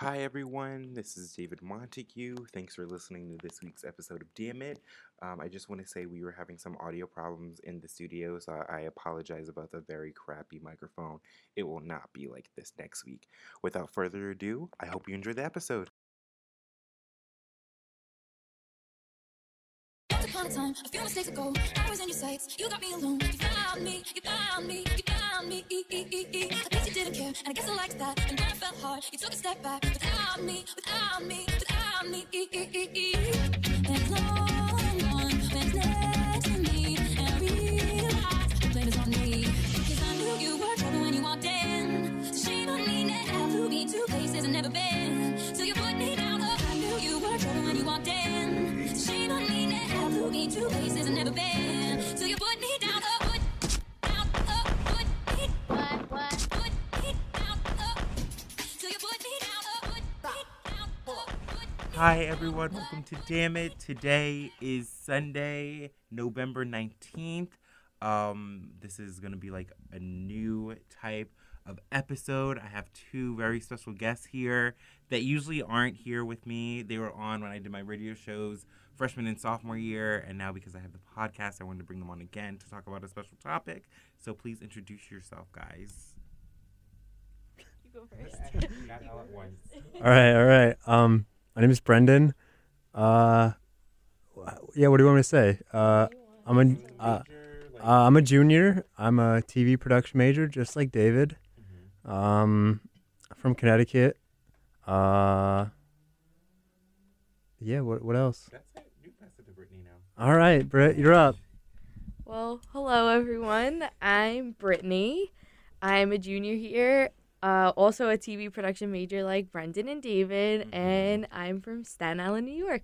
Hi, everyone. This is David Montague. Thanks for listening to this week's episode of Damn It. Um, I just want to say we were having some audio problems in the studio, so I apologize about the very crappy microphone. It will not be like this next week. Without further ado, I hope you enjoy the episode. Time, mistakes ago, I was in your sights. You got me alone. You found me, you found me, you found me. You didn't care, and I guess I liked that. And when I felt hard, you took a step back. Without me, without me, without me. There's no one that's next to me, and I realized the blame is on me. 'Cause I knew you were trouble when you walked in. So shame on me now. Flew me to places I've never been. So you put me down. Oh, I knew you were trouble when you walked in. So shame on me now. Flew me to places I've never been. Hi, everyone. Welcome to Damn It. Today is Sunday, November 19th. Um, this is going to be like a new type of episode. I have two very special guests here that usually aren't here with me. They were on when I did my radio shows freshman and sophomore year, and now because I have the podcast, I wanted to bring them on again to talk about a special topic. So please introduce yourself, guys. You go first. Not all at once. All right, all right. Um, my name is Brendan. Uh, yeah. What do you want me to say? Uh, I'm a uh, uh, I'm a junior. I'm a TV production major, just like David. Um, from Connecticut. Uh, yeah. What what else? That's it. You pass it to Brittany now. All right, Britt, you're up. Well, hello everyone. I'm Brittany. I'm a junior here. Uh, also a TV production major like Brendan and David, Mhm. and I'm from Staten Island, New York.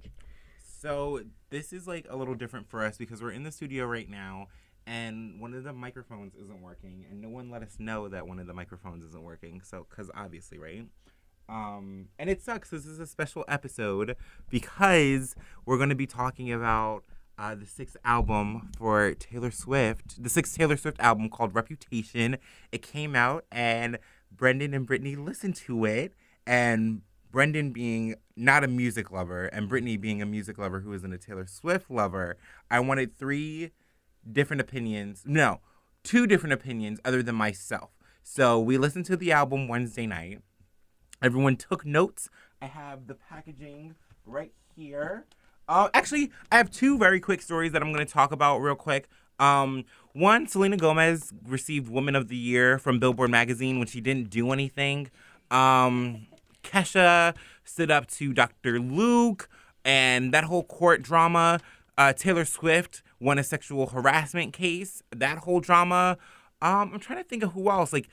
So this is like a little different for us because we're in the studio right now and one of the microphones isn't working and no one let us know that one of the microphones isn't working. So cuz obviously, right? Um and it sucks. This is a special episode because we're going to be talking about uh, the sixth album for Taylor Swift, the sixth Taylor Swift album called Reputation. It came out and Brendan and Brittany listened to it and Brendan being not a music lover and Brittany being a music lover who isn't a Taylor Swift lover, I wanted three different opinions. No, two different opinions other than myself. So we listened to the album Wednesday night. Everyone took notes. I have the packaging right here. Uh, actually, I have two very quick stories that I'm going to talk about real quick. Um, one, Selena Gomez received Woman of the Year from Billboard magazine when she didn't do anything. Um, Kesha stood up to Dr. Luke and that whole court drama. Uh, Taylor Swift won a sexual harassment case. That whole drama. Um, I'm trying to think of who else. Like,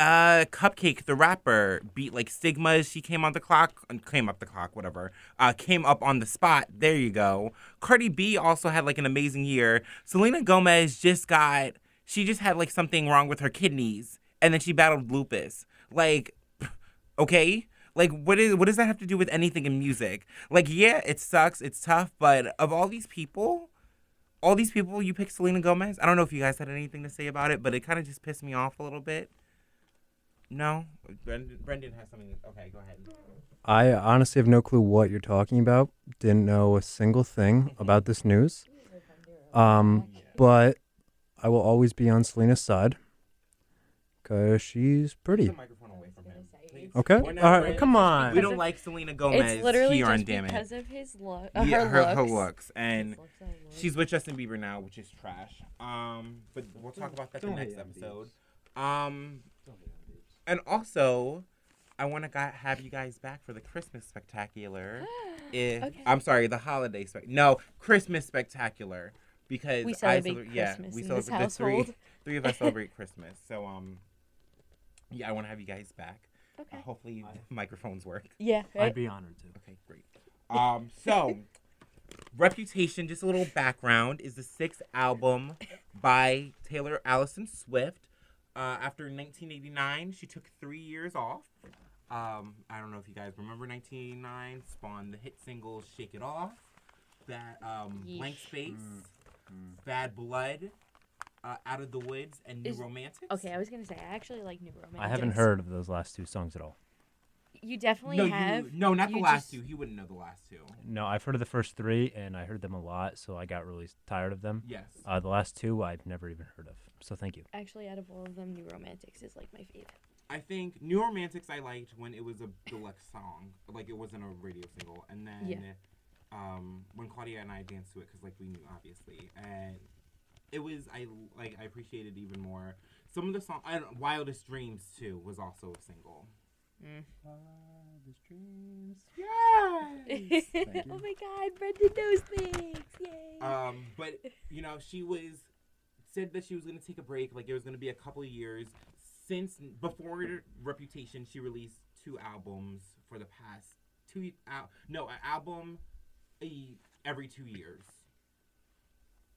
uh, CupcakKe, the rapper, beat like Stigma. She came on the clock, uh, came up the clock, whatever. Uh, came up on the spot. There you go. Cardi B also had like an amazing year. Selena Gomez just got, she just had like something wrong with her kidneys, and then she battled lupus. Like, okay. Like what is what does that have to do with anything in music? Like yeah, it sucks, it's tough, but of all these people, all these people you picked Selena Gomez. I don't know if you guys had anything to say about it, but it kind of just pissed me off a little bit. No, Brendan, Brendan has something. Okay, go ahead. I honestly have no clue what you're talking about. Didn't know a single thing about this news. Um, but I will always be on Selena's side because she's pretty. the microphone away from him. please. Okay. All right. friends. Come on. We don't like Selena Gomez it's literally here just on Damn It. because of his look. Uh, yeah, her, her, looks. her looks, and looks she's with Justin Bieber now, which is trash. Um, but we'll talk about that in the Don't next hate on episode. Um, and also, I want to have you guys back for the Christmas spectacular. if Okay. I'm sorry, the holiday spec. No, Christmas spectacular because We I celebrate celebra- yeah, Christmas we in this celebrate the three household. three of us celebrate Christmas. So um, yeah, I want to have you guys back. Uh, Okay. hopefully, the microphones work. Yeah. Right? I'd be honored to. Okay, great. Um, so Reputation, just a little background, is the sixth album by Taylor Allison Swift. Uh, after 1989, she took three years off. Um, I don't know if you guys remember 1989 spawned the hit singles "Shake It Off," that um, "Blank Space," Mm, "Bad Blood," uh, "Out of the Woods," and "New Is- Romantics." Okay, I was gonna say I actually like New Romantics. I haven't heard of those last two songs at all. you definitely no, have. you, no, not the last just- two. He wouldn't know the last two. No, I've heard of the first three, and I heard them a lot, so I got really tired of them. Yes. Uh, the last two, I've never even heard of. So thank you. Actually, out of all of them, New Romantics is like my favorite. I think New Romantics I liked when it was a deluxe song, like it wasn't a radio single, and then Yeah. um, when Claudia and I danced to it because like we knew obviously, and it was I like I appreciated even more. Some of the song, I don't, Wildest Dreams too was also a single. Wildest Dreams, yes. oh my God, Brendan knows things! Yay! Um, but you know, she was said that she was gonna take a break. Like it was gonna be a couple of years since before Reputation. She released two albums for the past two. Al- no, an album a, every two years.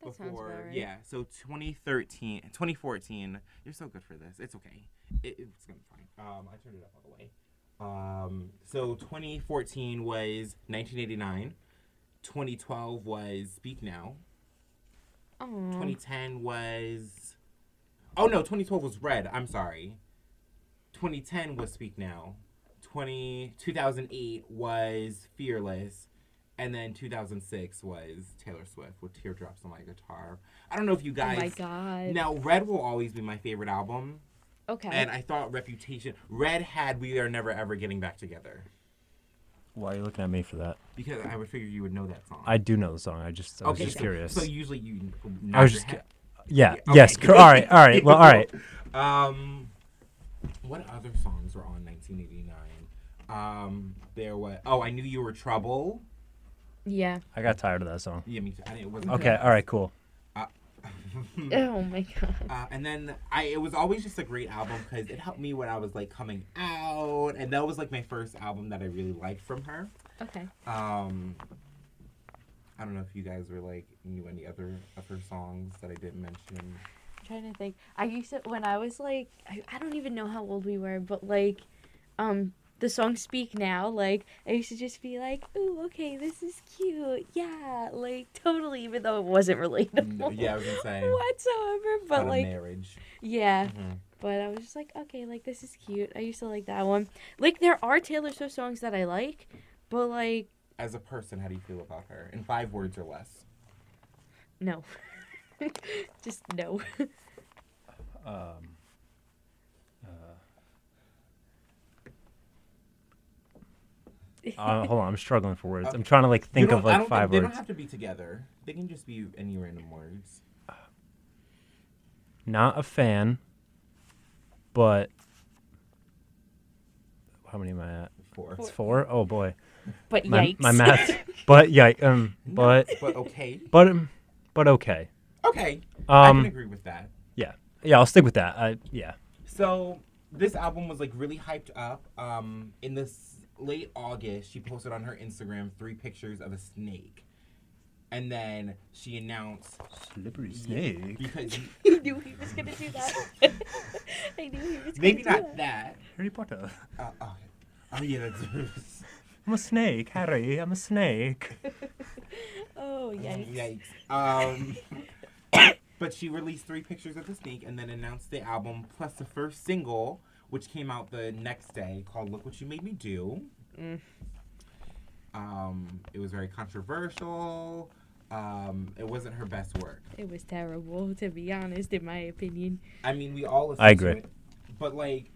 That sounds about right. yeah, so 2013, 2014. You're so good for this. It's okay. It, it's gonna be fine. Um, I turned it up all the way. Um, so 2014 was 1989. 2012 was Speak Now. Aw. 2010 was. Oh no, 2012 was Red. I'm sorry. 2010 was Speak Now. 20 2008 was Fearless. And then 2006 was Taylor Swift with Teardrops on My Guitar. I don't know if you Oh guys. my God. Now, Red will always be my favorite album. Okay. And I thought Reputation. Red had We Are Never Ever Getting Back Together. Why are you looking at me for that? Because I would figure you would know that song. I do know the song. I just I was okay, just so, curious. So usually you. I was just your cu- head. yeah. Okay, Yes. all right. All right. Well. All right. Um, what other songs were on 1989? Um, there was. Oh, I knew you were trouble. yeah. I got tired of that song. Yeah, me too. I didn't, it wasn't Okay. All right. Cool. Oh my God. Uh, and then I, it was always just a great album because it helped me when I was like coming out, and that was like my first album that I really liked from her. Okay. Um, I don't know if you guys were like knew any other of her songs that I didn't mention. I'm trying to think. I used to when I was like I, I don't even know how old we were, but like um the song Speak Now, like I used to just be like, Ooh, okay, this is cute. Yeah, like totally even though it wasn't relatable. No, yeah, I was gonna say whatsoever. But about a like marriage. yeah. Mhm. But I was just like, okay, like this is cute. I used to like that one. Like there are Taylor Swift songs that I like, but like As a person, how do you feel about her? In five words or less. no. just no. Um. Uh, hold on, I'm struggling for words. I'm trying to like think of don't- I like don't five think, They words. don't have to be together. They can just be any random words. Not a fan, but how many am I at? Four. It's four. Oh boy, But my yikes. my math. but yeah, um, No, but but okay. but um, but okay. Okay. I can Um, agree with that. yeah, yeah, I'll stick with that. I yeah. So this album was like really hyped up. Um, in this late August, she posted on her Instagram three pictures of a snake, and then she announced Slippery snake. because I knew he was gonna do that. I knew he was gonna maybe do not that. that. Harry Potter. Uh, oh, oh yeah, that's. I'm a snake, Harry. I'm a snake. Oh yikes. Yikes. Um, but she released three pictures of the snake and then announced the album plus the first single, which came out the next day, called "Look What You Made Me Do." Mm. Um, it was very controversial. Um, it wasn't her best work. It was terrible, to be honest, in my opinion. I mean, we all listened I to agree. it, but like,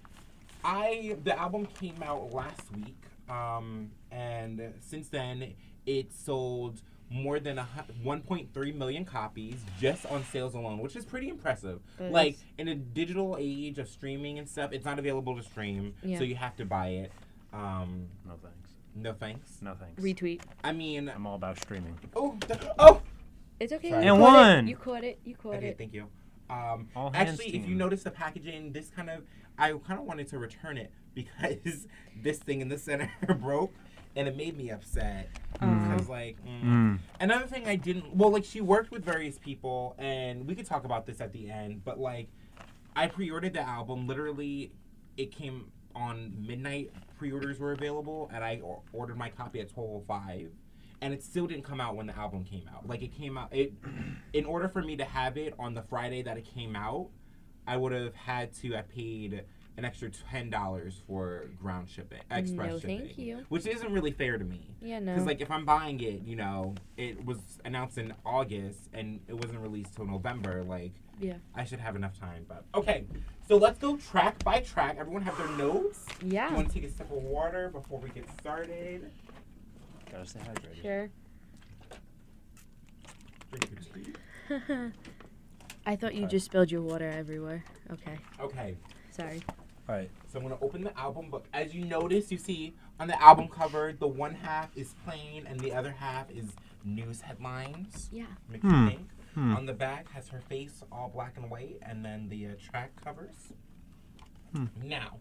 I the album came out last week, um, and since then it sold more than a 1.3 million copies just on sales alone, which is pretty impressive. That like is. in a digital age of streaming and stuff, it's not available to stream, Yeah. so you have to buy it. Um, No thanks. no thanks. No thanks. Retweet. I mean, I'm all about streaming. oh, the- oh. It's okay. Sorry. You And caught it. one. You caught it. You caught Okay, it. thank you. Um, All hands actually, if you notice the packaging, this kind of I kind of wanted to return it because this thing in the center broke, and it made me upset. Because like mm. Mm. another thing I didn't well like she worked with various people, and we could talk about this at the end. But like, I pre-ordered the album. Literally, it came on midnight. Pre-orders were available, and I or- ordered my copy at twelve oh five. And it still didn't come out when the album came out. Like it came out it in order for me to have it on the Friday that it came out, I would have had to have paid an extra ten dollars for ground shipping, express No, shipping, thank you. which isn't really fair to me. Yeah, no. Because like if I'm buying it, you know, it was announced in August and it wasn't released till November. Like yeah. I should have enough time. But okay, so let's go track by track. Everyone have their notes. Do Yeah. you want to take a sip of water before we get started? Gotta stay hydrated. Sure. Drink your tea. I thought you Okay. just spilled your water everywhere. Okay. Okay, Sorry. All right. so I'm gonna open the album book. As you notice, you see on the album cover, the one half is plain and the other half is news headlines. Yeah. Makes Hmm. you think. Hmm. On the back has her face all black and white, and then the uh, track covers. Hmm. Now,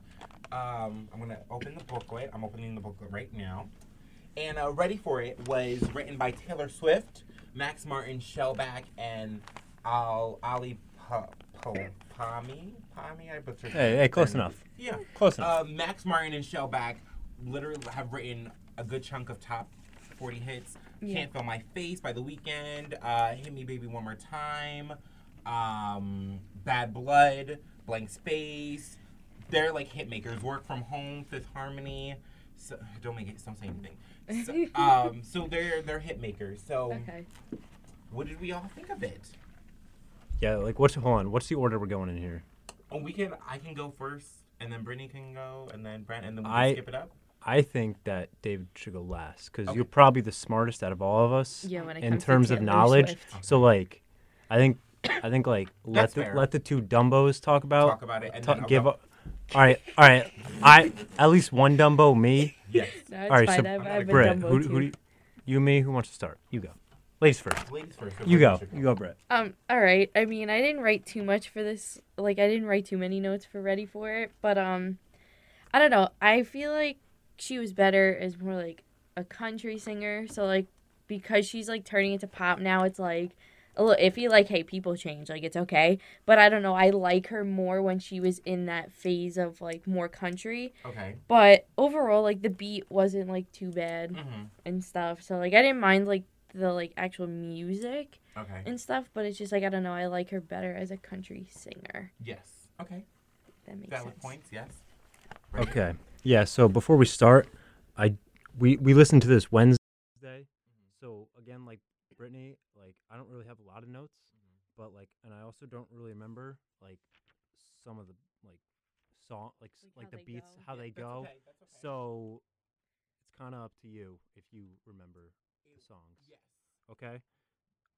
um, I'm gonna open the booklet. I'm opening the booklet right now, and uh, ready for it was written by Taylor Swift, Max Martin, Shellback, and Al Ali Pa- Po- Pami. Pami, I butchered. Hey, hey, close enough. Yeah. Close enough. Uh, Max Martin and Shellback literally have written a good chunk of top 40 hits. Yeah. Can't Feel My Face by The Weeknd. uh, Hit Me Baby One More Time, um, Bad Blood, Blank Space. They're like hit makers. Work From Home, Fifth Harmony. So, don't make it. Don't say anything. So, um, so they're they're hit makers. So Okay. what did we all think of it? yeah, like what's hold on? What's the order we're going in here? Oh, we can. I can go first, and then Brittany can go, and then Brent, and then we can I- skip it up. I think that David should go last because Okay. you're probably the smartest out of all of us Yeah, when it in comes to terms of Taylor knowledge. Swift. So like, I think I think like let That's the fair. let the two Dumbos talk about Talk about it, and ta- then I'll give go. up. All right, all right. I at least one Dumbo, me. Yes. No, it's All right, fine. so I've, I'm I've been Brett, Dumbo who, too. who do you, you, me? Who wants to start? You go. Ladies first. Ladies first. You go. You go, Brett. Um, all right. I mean, I didn't write too much for this. Like, I didn't write too many notes for Ready for It, but um, I don't know. I feel like she was better as more like a country singer. So like, because she's like turning into pop now, it's like a little iffy. Like, hey, people change. Like, it's okay. But I don't know. I like her more when she was in that phase of like more country. Okay. But overall, like the beat wasn't like too bad Mm-hmm. and stuff. So like, I didn't mind like the like actual music Okay. and stuff, but it's just like I don't know. I like her better as a country singer. Yes. Okay. That makes Valid sense. points. Yes. Brittany? Okay. Yeah. So before we start, I we we listened to this Wednesday. Mm-hmm. So again, like Brittany, like I don't really have a lot of notes, mm-hmm. but like, and I also don't really remember like some of the like song, like Like like, the beats, go. how Yeah, they that's go. okay, that's okay. So it's kind of up to you if you remember the songs. Yes. Okay.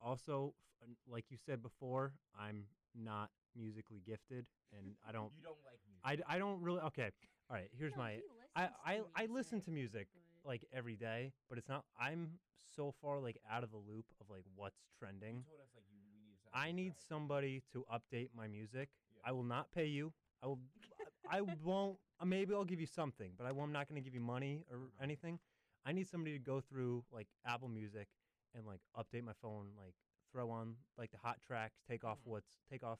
Also, f- n- like you said before, I'm not musically gifted, and I don't. You don't like music. I, d- I don't really. Okay. All right. Here's my. I, I I listen to music like every day, but it's not. I'm so far like out of the loop of like what's trending. told us, like, you, we need to I need somebody to update my music. Yeah. I will not pay you. I will. I won't. uh, Maybe I'll give you something, but I will, I'm not going to give you money or anything. I need somebody to go through like Apple Music and like update my phone, like throw on like the hot tracks, take off Mhm. what's take off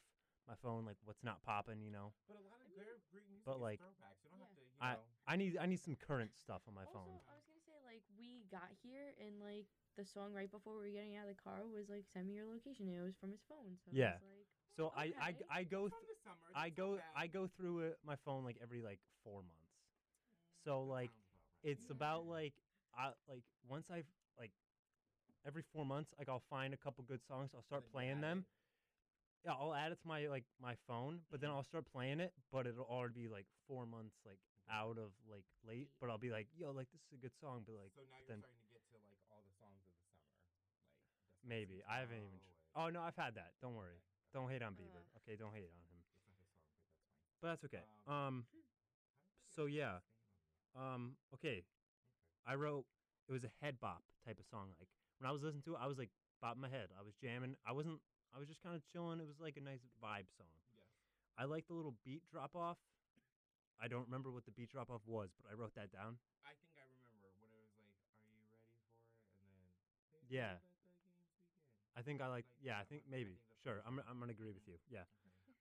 my phone, like what's not popping, you know. But a lot of great, great music But, is like, throwbacks. You don't have to, you I- know. I need I need some current stuff on my also, phone. I was gonna say like we got here and like the song right before we were getting out of the car was like send me your location. And it was from his phone. So Yeah. I was like, So I, I I go It's th- summer, I go bad. I go through it, my phone like every like four months. So like Sounds about it's about like I like once I've like every four months like I'll find a couple good songs. I'll start Then you playing add them. Yeah, I'll add it to my like my phone, but Mm-hmm. then I'll start playing it. But it'll already be like four months like out of like late. But I'll be like, yo, like this is a good song, but like So now you're then starting to get to like all the songs of the summer. Like maybe I haven't even. Tr- oh no, I've had that. Don't worry. Don't hate on Bieber. Uh. Okay, don't hate on him. It's not his song, but that's fine. But that's okay. Um, Um. So yeah. Um. Okay. I wrote. It was a head bop type of song. Like when I was listening to it, I was like bopping my head. I was jamming. I wasn't. I was just kind of chilling. It was like a nice vibe song. Yes. I like the little beat drop off. I don't remember what the beat drop off was, but I wrote that down. I think I remember when it was like, "Are you ready for it?" and then. "They Yeah. that the games begin." I think I like. Yeah, I think maybe. Sure. I'm. I'm gonna agree with you. Yeah.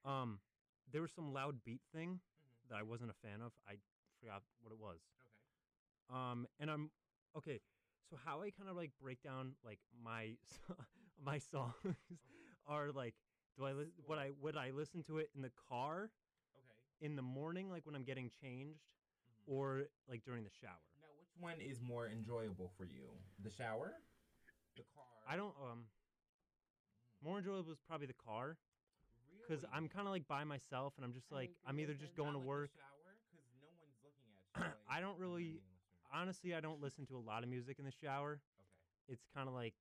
Um. There was some loud beat thing Mhm. that I wasn't a fan of. I forgot what it was. Okay. Um, and I'm okay. So how I kind of like break down like my my songs are like, do I li- what I would I listen to it in the car, Okay. in the morning, like when I'm getting changed, or like during the shower. Now, which one is more enjoyable for you? The shower? The car? I don't um. More enjoyable is probably the car, cause Really? I'm kind of like by myself, and I'm just like I'm either just going to like the work. shower? 'Cause no one's looking at you, like, I don't really-. Honestly, I don't listen to a lot of music in the shower. Okay. It's kind of like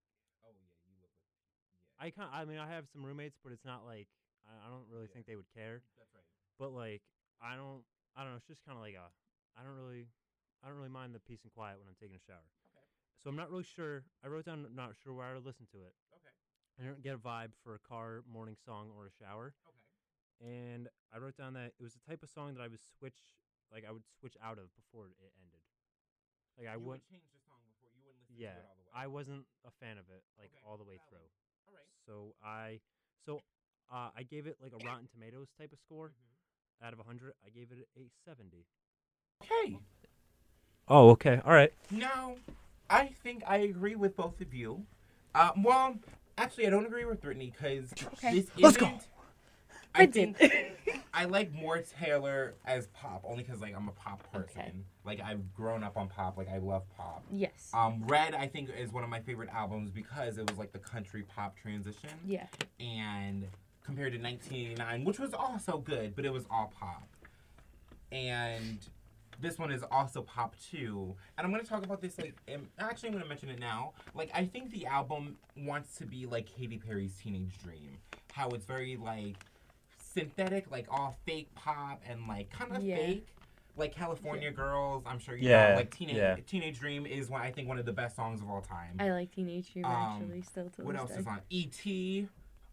Oh yeah, you live with. Yeah. I kind. I mean, I have some roommates, but it's not like I, I don't really Yeah. think they would care. That's right. But like I don't. I don't know. It's just kind of like a. I don't really. I don't really mind the peace and quiet when I'm taking a shower. Okay. So I'm not really sure. I wrote down not sure where I would listen to it. Okay. I don't get a vibe for a car morning song or a shower. Okay. And I wrote down that it was the type of song that I would switch, like I would switch out of before it ended. Like I you wouldn't. would change the song before you wouldn't listen Yeah, to it all the way. I wasn't a fan of it like Okay, all the way valid. through. All right. So I, so uh, I gave it like a Rotten Tomatoes type of score. Mm-hmm. Out of 100, I gave it a 70. Okay. Oh, okay. All right. Now, I think I agree with both of you. Uh, well, actually, I don't agree with Brittany because Okay. this Let's isn't. go. I Brendan. think I like more Taylor as pop only because like I'm a pop person. Okay. Like I've grown up on pop. Like I love pop. yes. Um, Red I think is one of my favorite albums because it was like the country pop transition. yeah. and compared to 1989, which was also good, but it was all pop. And this one is also pop too. And I'm gonna talk about this like, um, actually, I'm gonna mention it now. Like, I think the album wants to be like Katy Perry's Teenage Dream. How it's very like synthetic, like all fake pop and like kind of Yeah. fake. Like California Girls, I'm sure you Yeah, know. Like Teenage yeah. Teenage Dream is one I think one of the best songs of all time. I like Teenage Dream Um, actually still to What this else day. is on? E.T.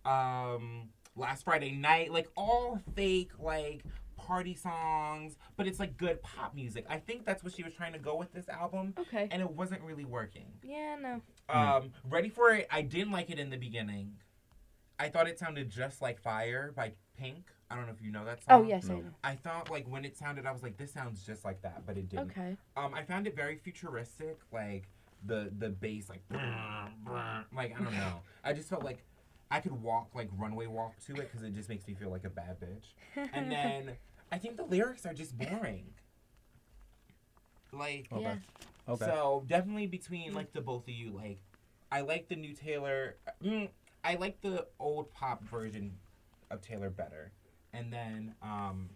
Um, Last Friday Night, like all fake like party songs, but it's like good pop music. I think that's what she was trying to go with this album, Okay. and it wasn't really working. yeah, no. Um, Ready for It, I didn't like it in the beginning. I thought it sounded just like Fire by Pink. I don't know if you know that song. Oh, yes, I No. know. I thought like when it sounded, I was like, this sounds just like that, but it didn't. Okay. Um, I found it very futuristic, like the the bass, like like I don't know. I just felt like I could walk like runway walk to it because it just makes me feel like a bad bitch. And then I think the lyrics are just boring. Like Okay. Yeah. Okay. so definitely between like the both of you, like I like the new Taylor. Mm, I like the old pop version of Taylor better, and then um,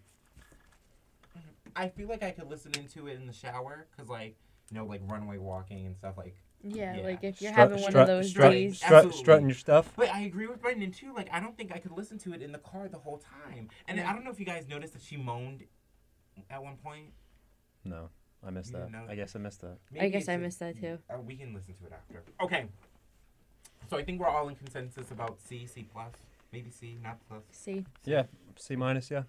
I feel like I could listen into it in the shower because like you know like runway walking and stuff like. Yeah, Yeah. like if you're Strut- having one strut- of those strut- days. strut- strutting your stuff. But I agree with Brendan too. Like I don't think I could listen to it in the car the whole time. And Yeah. I don't know if you guys noticed that she moaned at one point. No, I missed You that. know I guess I missed that. I guess I I a- missed that too. Uh, we can listen to it after. Okay. So I think we're all in consensus about C, C plus, maybe C, not plus. C. Yeah. C minus. Yeah.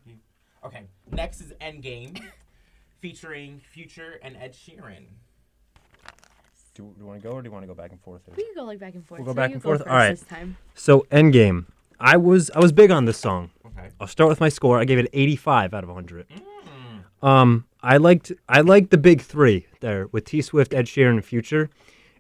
Okay. Next is Endgame, featuring Future and Ed Sheeran. Do, do you want to go or do you want to go back and forth? Here? We can go like back and forth. We'll go so back you and go forth? First Alright. This time. So Endgame. I was I was big on this song. Okay. I'll start with my score. I gave it 85 out of 100. Mm. Um, I liked I liked the big three there with T Swift, Ed Sheeran, and Future.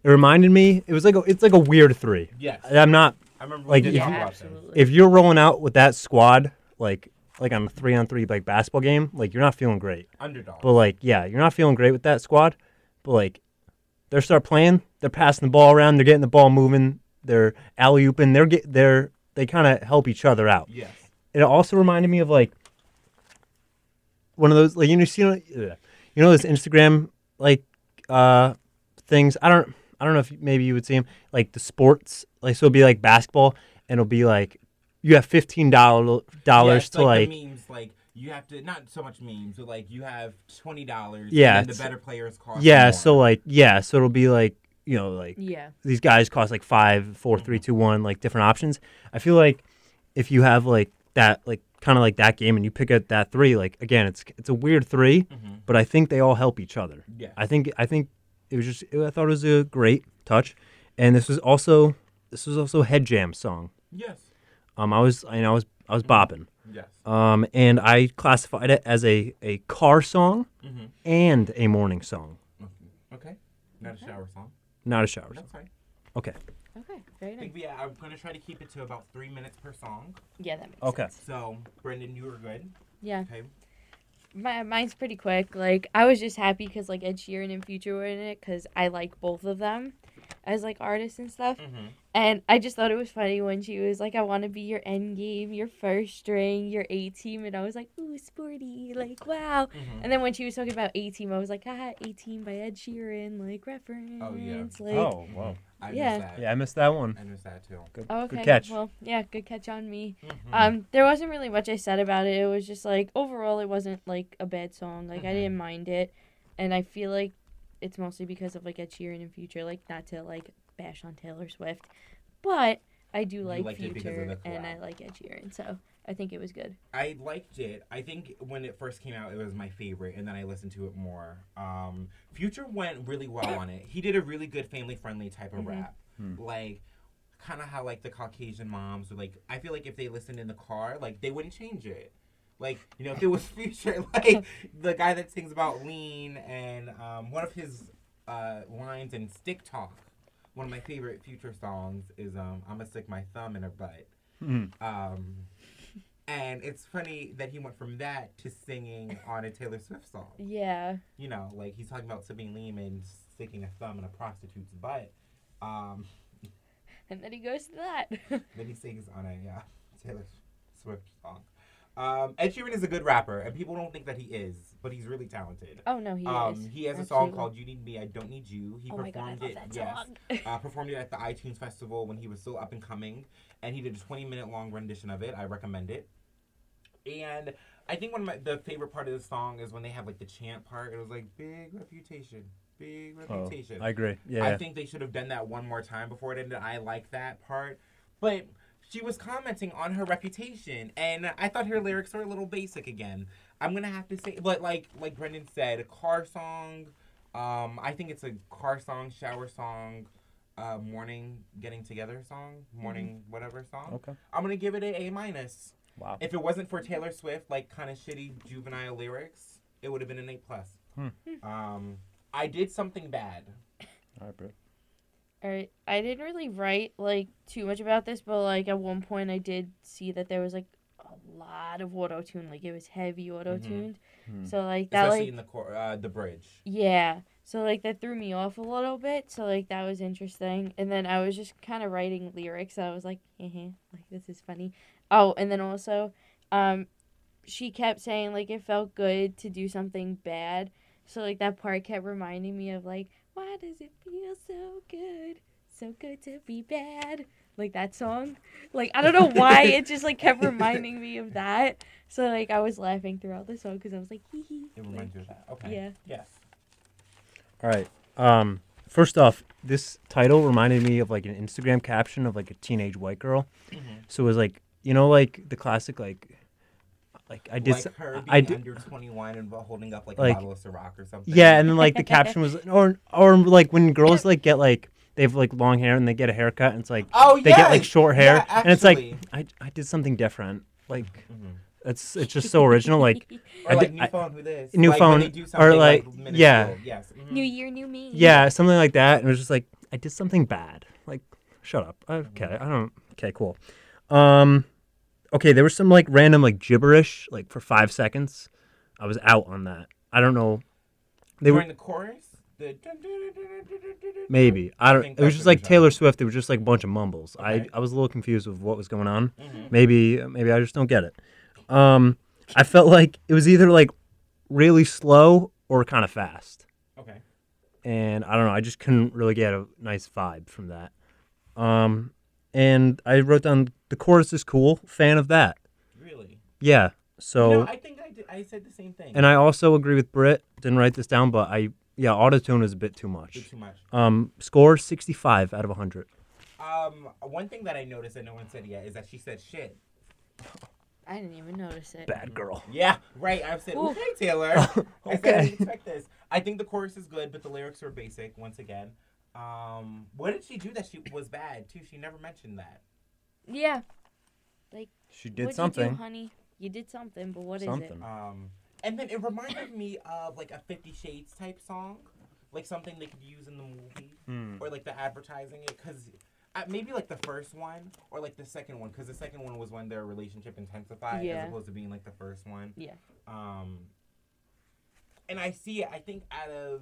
It reminded me. It was like a, it's like a weird three. Yes. I'm not I remember Like, if talk you- about this. absolutely. if you're rolling out with that squad like like on a three on three like basketball game, like you're not feeling great. Underdog. But like yeah, you're not feeling great with that squad. But like they start playing, they're passing the ball around, they're getting the ball moving, they're alley ooping, they're get they're they kind of help each other out. yes. it also reminded me of like one of those like you know you know, you know those Instagram like uh things. I don't I don't know if maybe you would see them like the sports like so it'll be like basketball and it'll be like you have fifteen dollar dollars to like, the memes like you have to not so much memes, but like you have twenty dollars. Yeah, And the better players cost. yeah more. so like yeah so it'll be like you know like Yeah. these guys cost like five, four, three, two, one, like different options. I feel like if you have like that, like kind of like that game, and you pick up that three, like again, it's it's a weird 3 Mhm. but I think they all help each other. Yeah. I think I think it was just I thought it was a great touch, and this was also this was also a head jam song. Yes. Um, I was I know I was I was bopping. Yes. Um, and I classified it as a a car song Mm-hmm. and a morning song, Okay. Not a shower song. not a shower song. That's fine. Okay. Okay. Very I nice. think we, I'm gonna try to keep it to about three minutes per song. Yeah, that makes Okay. sense. Okay. So, Brendan, you were good. Yeah. Okay. My, mine's pretty quick. Like I was just happy because like Ed Sheeran and Future were in it because I like both of them as like artists and stuff. Mm-hmm. And I just thought it was funny when she was like, "I want to be your end game, your first string, your A team," and I was like, "Ooh, sporty!" Like wow. Mm-hmm. And then when she was talking about A Team, I was like, "Ah, A Team by Ed Sheeran, like reference." Like, oh, wow. I Yeah. that. Yeah, I missed that one. I missed that too. Good, Oh, okay. good catch. Well, yeah, good catch on me. Mhm. Um, there wasn't really much I said about it. It was just like overall, it wasn't like a bad song. Like I Mhm. didn't mind it, and I feel like it's mostly because of like Ed Sheeran and Future. Like not to like bash on Taylor Swift, but I do You like liked it because of Future and I like Ed Sheeran, so I think it was good. I liked it. I think when it first came out, it was my favorite, and then I listened to it more. Um, Future went really well on it. He did a really good family-friendly type of Mhm. rap, like kind of how like the Caucasian moms would like. I feel like if they listened in the car, like they wouldn't change it. Like you know, if it was Future, like the guy that sings about lean and um, one of his uh, lines in Stick Talk. One of my favorite Future songs is um, "I'm gonna stick my thumb in her butt." Mhm. Um, and it's funny that he went from that to singing on a Taylor Swift song. Yeah, You know, like he's talking about sipping lean and sticking a thumb in a prostitute's butt. Um, and then he goes to that. then he sings on a uh, Taylor Swift song. Um, Ed Sheeran is a good rapper, and people don't think that he is, but he's really talented. oh no, he um, is. he has a song Absolutely. called "You Need Me, I Don't Need You." He Oh my god, I performed love it. that yes, song. uh, performed it at the iTunes Festival when he was still up and coming, and he did a 20 minute long rendition of it. I recommend it. And I think one of my the favorite part of the song is when they have like the chant part. It was like big reputation, big Oh, reputation. I agree. Yeah. I think they should have done that one more time before it ended. I like that part, but she was commenting on her reputation, and I thought her lyrics were a little basic again. I'm gonna have to say, but like like Brendan said, a car song. Um, I think it's a car song, shower song, uh, morning getting together song, morning whatever song. okay. I'm gonna give it an A minus. Wow. If it wasn't for Taylor Swift, like kind of shitty juvenile lyrics, it would have been an A plus. Hmm. Um, I did something bad. All right, bro. Alright, I didn't really write like too much about this, but like at one point I did see that there was like a lot of auto tune, like it was heavy auto tuned. Hmm. So like that especially like in the cor- uh, the bridge. yeah, so like that threw me off a little bit. So like that was interesting, and then I was just kind of writing lyrics. I was like, eh, like this is funny. Oh, and then also, um, she kept saying like it felt good to do something bad. So like that part kept reminding me of like, why does it feel so good? So good to be bad. Like that song. Like I don't know why it just like kept reminding me of that. So like I was laughing throughout the song because I was like, hee hee. It like, you of that. Okay. Yeah. Yes. All right. Um, first off, this title reminded me of like an Instagram caption of like a teenage white girl. Mhm. So it was like, you know, like the classic, like, like I did, like s- her being I did, under 21 and holding up like, Like- a bottle of Ciroc or something. yeah, and then like the caption was, or or like when girls like get like they have like long hair and they get a haircut and it's like Oh, they get like short hair Yeah, and it's like. I I did something different. Like Mhm. it's it's just so original. Like Or like did- new phone, who this? new like, phone, they do or, something, like, yeah. Yes. mhm. New year, new me. yeah, something like that. And it was just like I did something bad. Like shut up. Okay, I don't. Okay, cool. Um, okay, there was some like random like gibberish like for five seconds. I was out on that. I don't know. They During were the chorus. The... Maybe I don't. I it was just like Taylor Swift. It was just like a bunch of mumbles. Okay. I, I was a little confused with what was going on. Mm-hmm. Maybe maybe I just don't get it. Um, I felt like it was either like really slow or kind of fast. Okay. And I don't know. I just couldn't really get a nice vibe from that. Um, and I wrote down the chorus is cool. Fan of that. Really? Yeah. So, no, I think I, did, I said the same thing. and I also agree with Britt. Didn't write this down, but I yeah, autotune is a bit too Did much. too much. Um, score sixty five out of hundred. Um, one thing that I noticed that no one said yet is that she said shit. I didn't even notice it. Bad girl. Yeah, right. I said, Ooh. okay, Taylor. I said, I Okay. didn't expect this. I think the chorus is good, but the lyrics are basic once again. Um, what did she do that she was bad too? She never mentioned that. Yeah. Like she did something. You do, honey? You did something, but what is Something. it? Um, and then it reminded me of like a Fifty Shades type song, like something they could use in the movie Hmm. or like the advertising it, because uh, maybe like the first one or like the second one, because the second one was when their relationship intensified Yeah. as opposed to being like the first one. Yeah. Um, and I see it. I think out of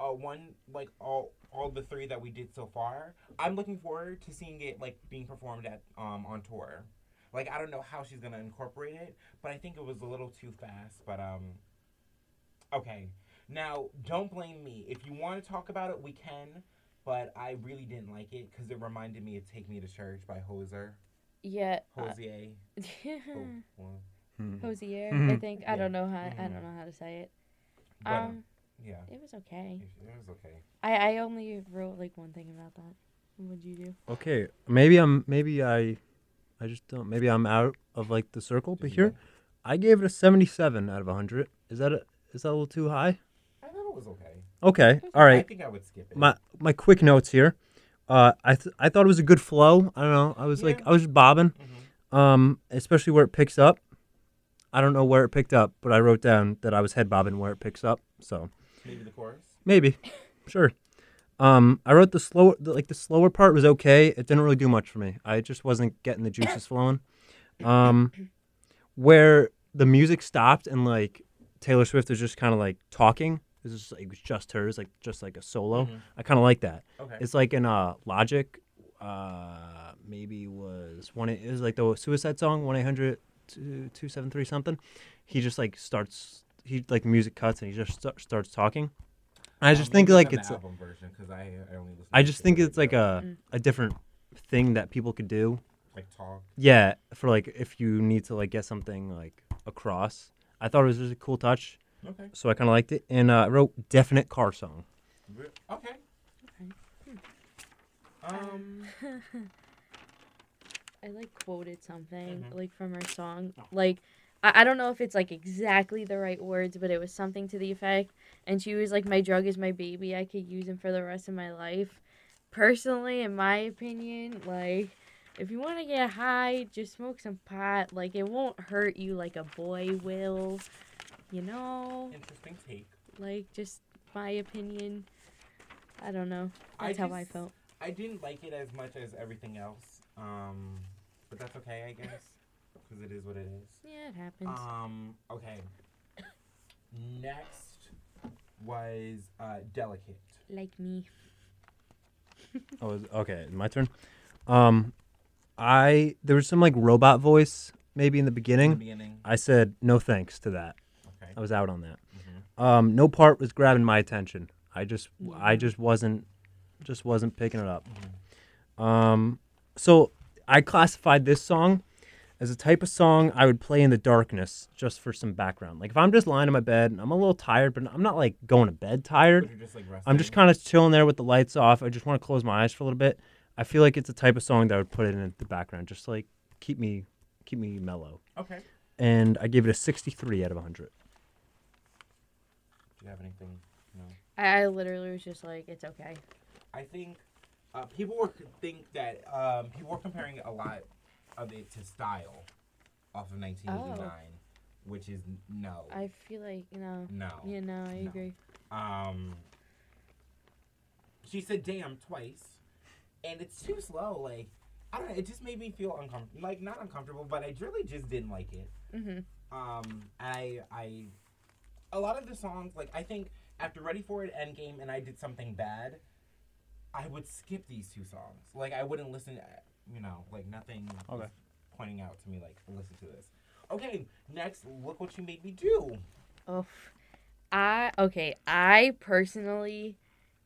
uh, one like all all the three that we did so far, I'm looking forward to seeing it like being performed at um on tour. Like I don't know how she's gonna incorporate it, but I think it was a little too fast. But um, okay. Now don't blame me. If you want to talk about it, we can. But I really didn't like it because it reminded me of "Take Me to Church" by Hoser. Yeah. uh, Hosier. Ho- well, Hmm. Hosier, I Mhm. think. I Yeah. don't know how I Mhm. don't know how to say it. but, Um, yeah, it was okay. it, it was okay. I I only wrote like one thing about that. What'd you do? Okay, maybe I'm maybe I I just don't maybe I'm out of like the circle, but here? I gave it a 77 out of 100. Is that a is that a little too high? I thought it was okay. Okay. all right. I think I would skip it. My my quick notes here. Uh I th- I thought it was a good flow. I don't know. I was like I was just bobbing. Mhm. Um especially where it picks up. I don't know where it picked up, but I wrote down that I was head bobbing where it picks up. So, Maybe the chorus. maybe. Sure. Um, I wrote the slower, the, like the slower part was okay. It didn't really do much for me. I just wasn't getting the juices flowing. Um, where the music stopped and like Taylor Swift was just kind of like talking. It was just, like, it was just hers, like just like a solo. Mhm. I kind of like that. Okay. It's like in uh, Logic. Uh, maybe was one. It was like the Suicide song, one eight hundred two seven three something. He just like starts. He like music cuts and he just st- starts talking. I just Um, think like it's. album version because I, I only listen. I just the think it's like a Mm. a different thing that people could do. like talk. Yeah, for like if you need to like get something like across. I thought it was just a cool touch, Okay. so I kind of liked it. And uh, I wrote definite car song. Re- Okay. Um. I like quoted something Mhm. like from her song. Oh. Like I, I don't know if it's like exactly the right words, but it was something to the effect. And she was like, "My drug is my baby. I could use him for the rest of my life." Personally, in my opinion, like if you want to get high, just smoke some pot. Like it won't hurt you like a boy will. You know, Interesting take. like just my opinion. I don't know. I That's how I felt. I didn't like it as much as everything else. Um, but that's okay, I guess, because it is what it is. Yeah, it happens. Um. Okay. Next was uh, delicate. like me. Oh, is- okay, my turn. Um, I there was some like robot voice maybe in the In beginning. the beginning. I said no thanks to that. Okay. I was out on that. Mm-hmm. Um, no part was grabbing my attention. I just I just wasn't just wasn't picking it up. Mm-hmm. Um, so I classified this song as a type of song I would play in the darkness just for some background. Like if I'm just lying in my bed and I'm a little tired, but I'm not like going to bed tired. Just like. I'm just kind of chilling there with the lights off. I just want to close my eyes for a little bit. I feel like it's a type of song that I would put it in the background, just like keep me keep me mellow. Okay. And I gave it a 63 out of 100. Do you have anything? No. I, I literally was just like, it's okay. I think uh, people were think that um, people were comparing it a lot of it to Style off of 1989, which is n- no, I feel like, you know, no. you know, I No. agree. Um, she said "damn" twice, and it's too slow. Like I don't know. It just made me feel uncomfortable. Like not uncomfortable, but I really just didn't like it. Mm-hmm. Um, I I a lot of the songs like I think after Ready for It, Endgame, and I did something bad. I would skip these two songs. Like I wouldn't listen. To, you know, like nothing. Okay. Pointing out to me like listen to this. Okay, next, look what you made me do. Oh, I okay. I personally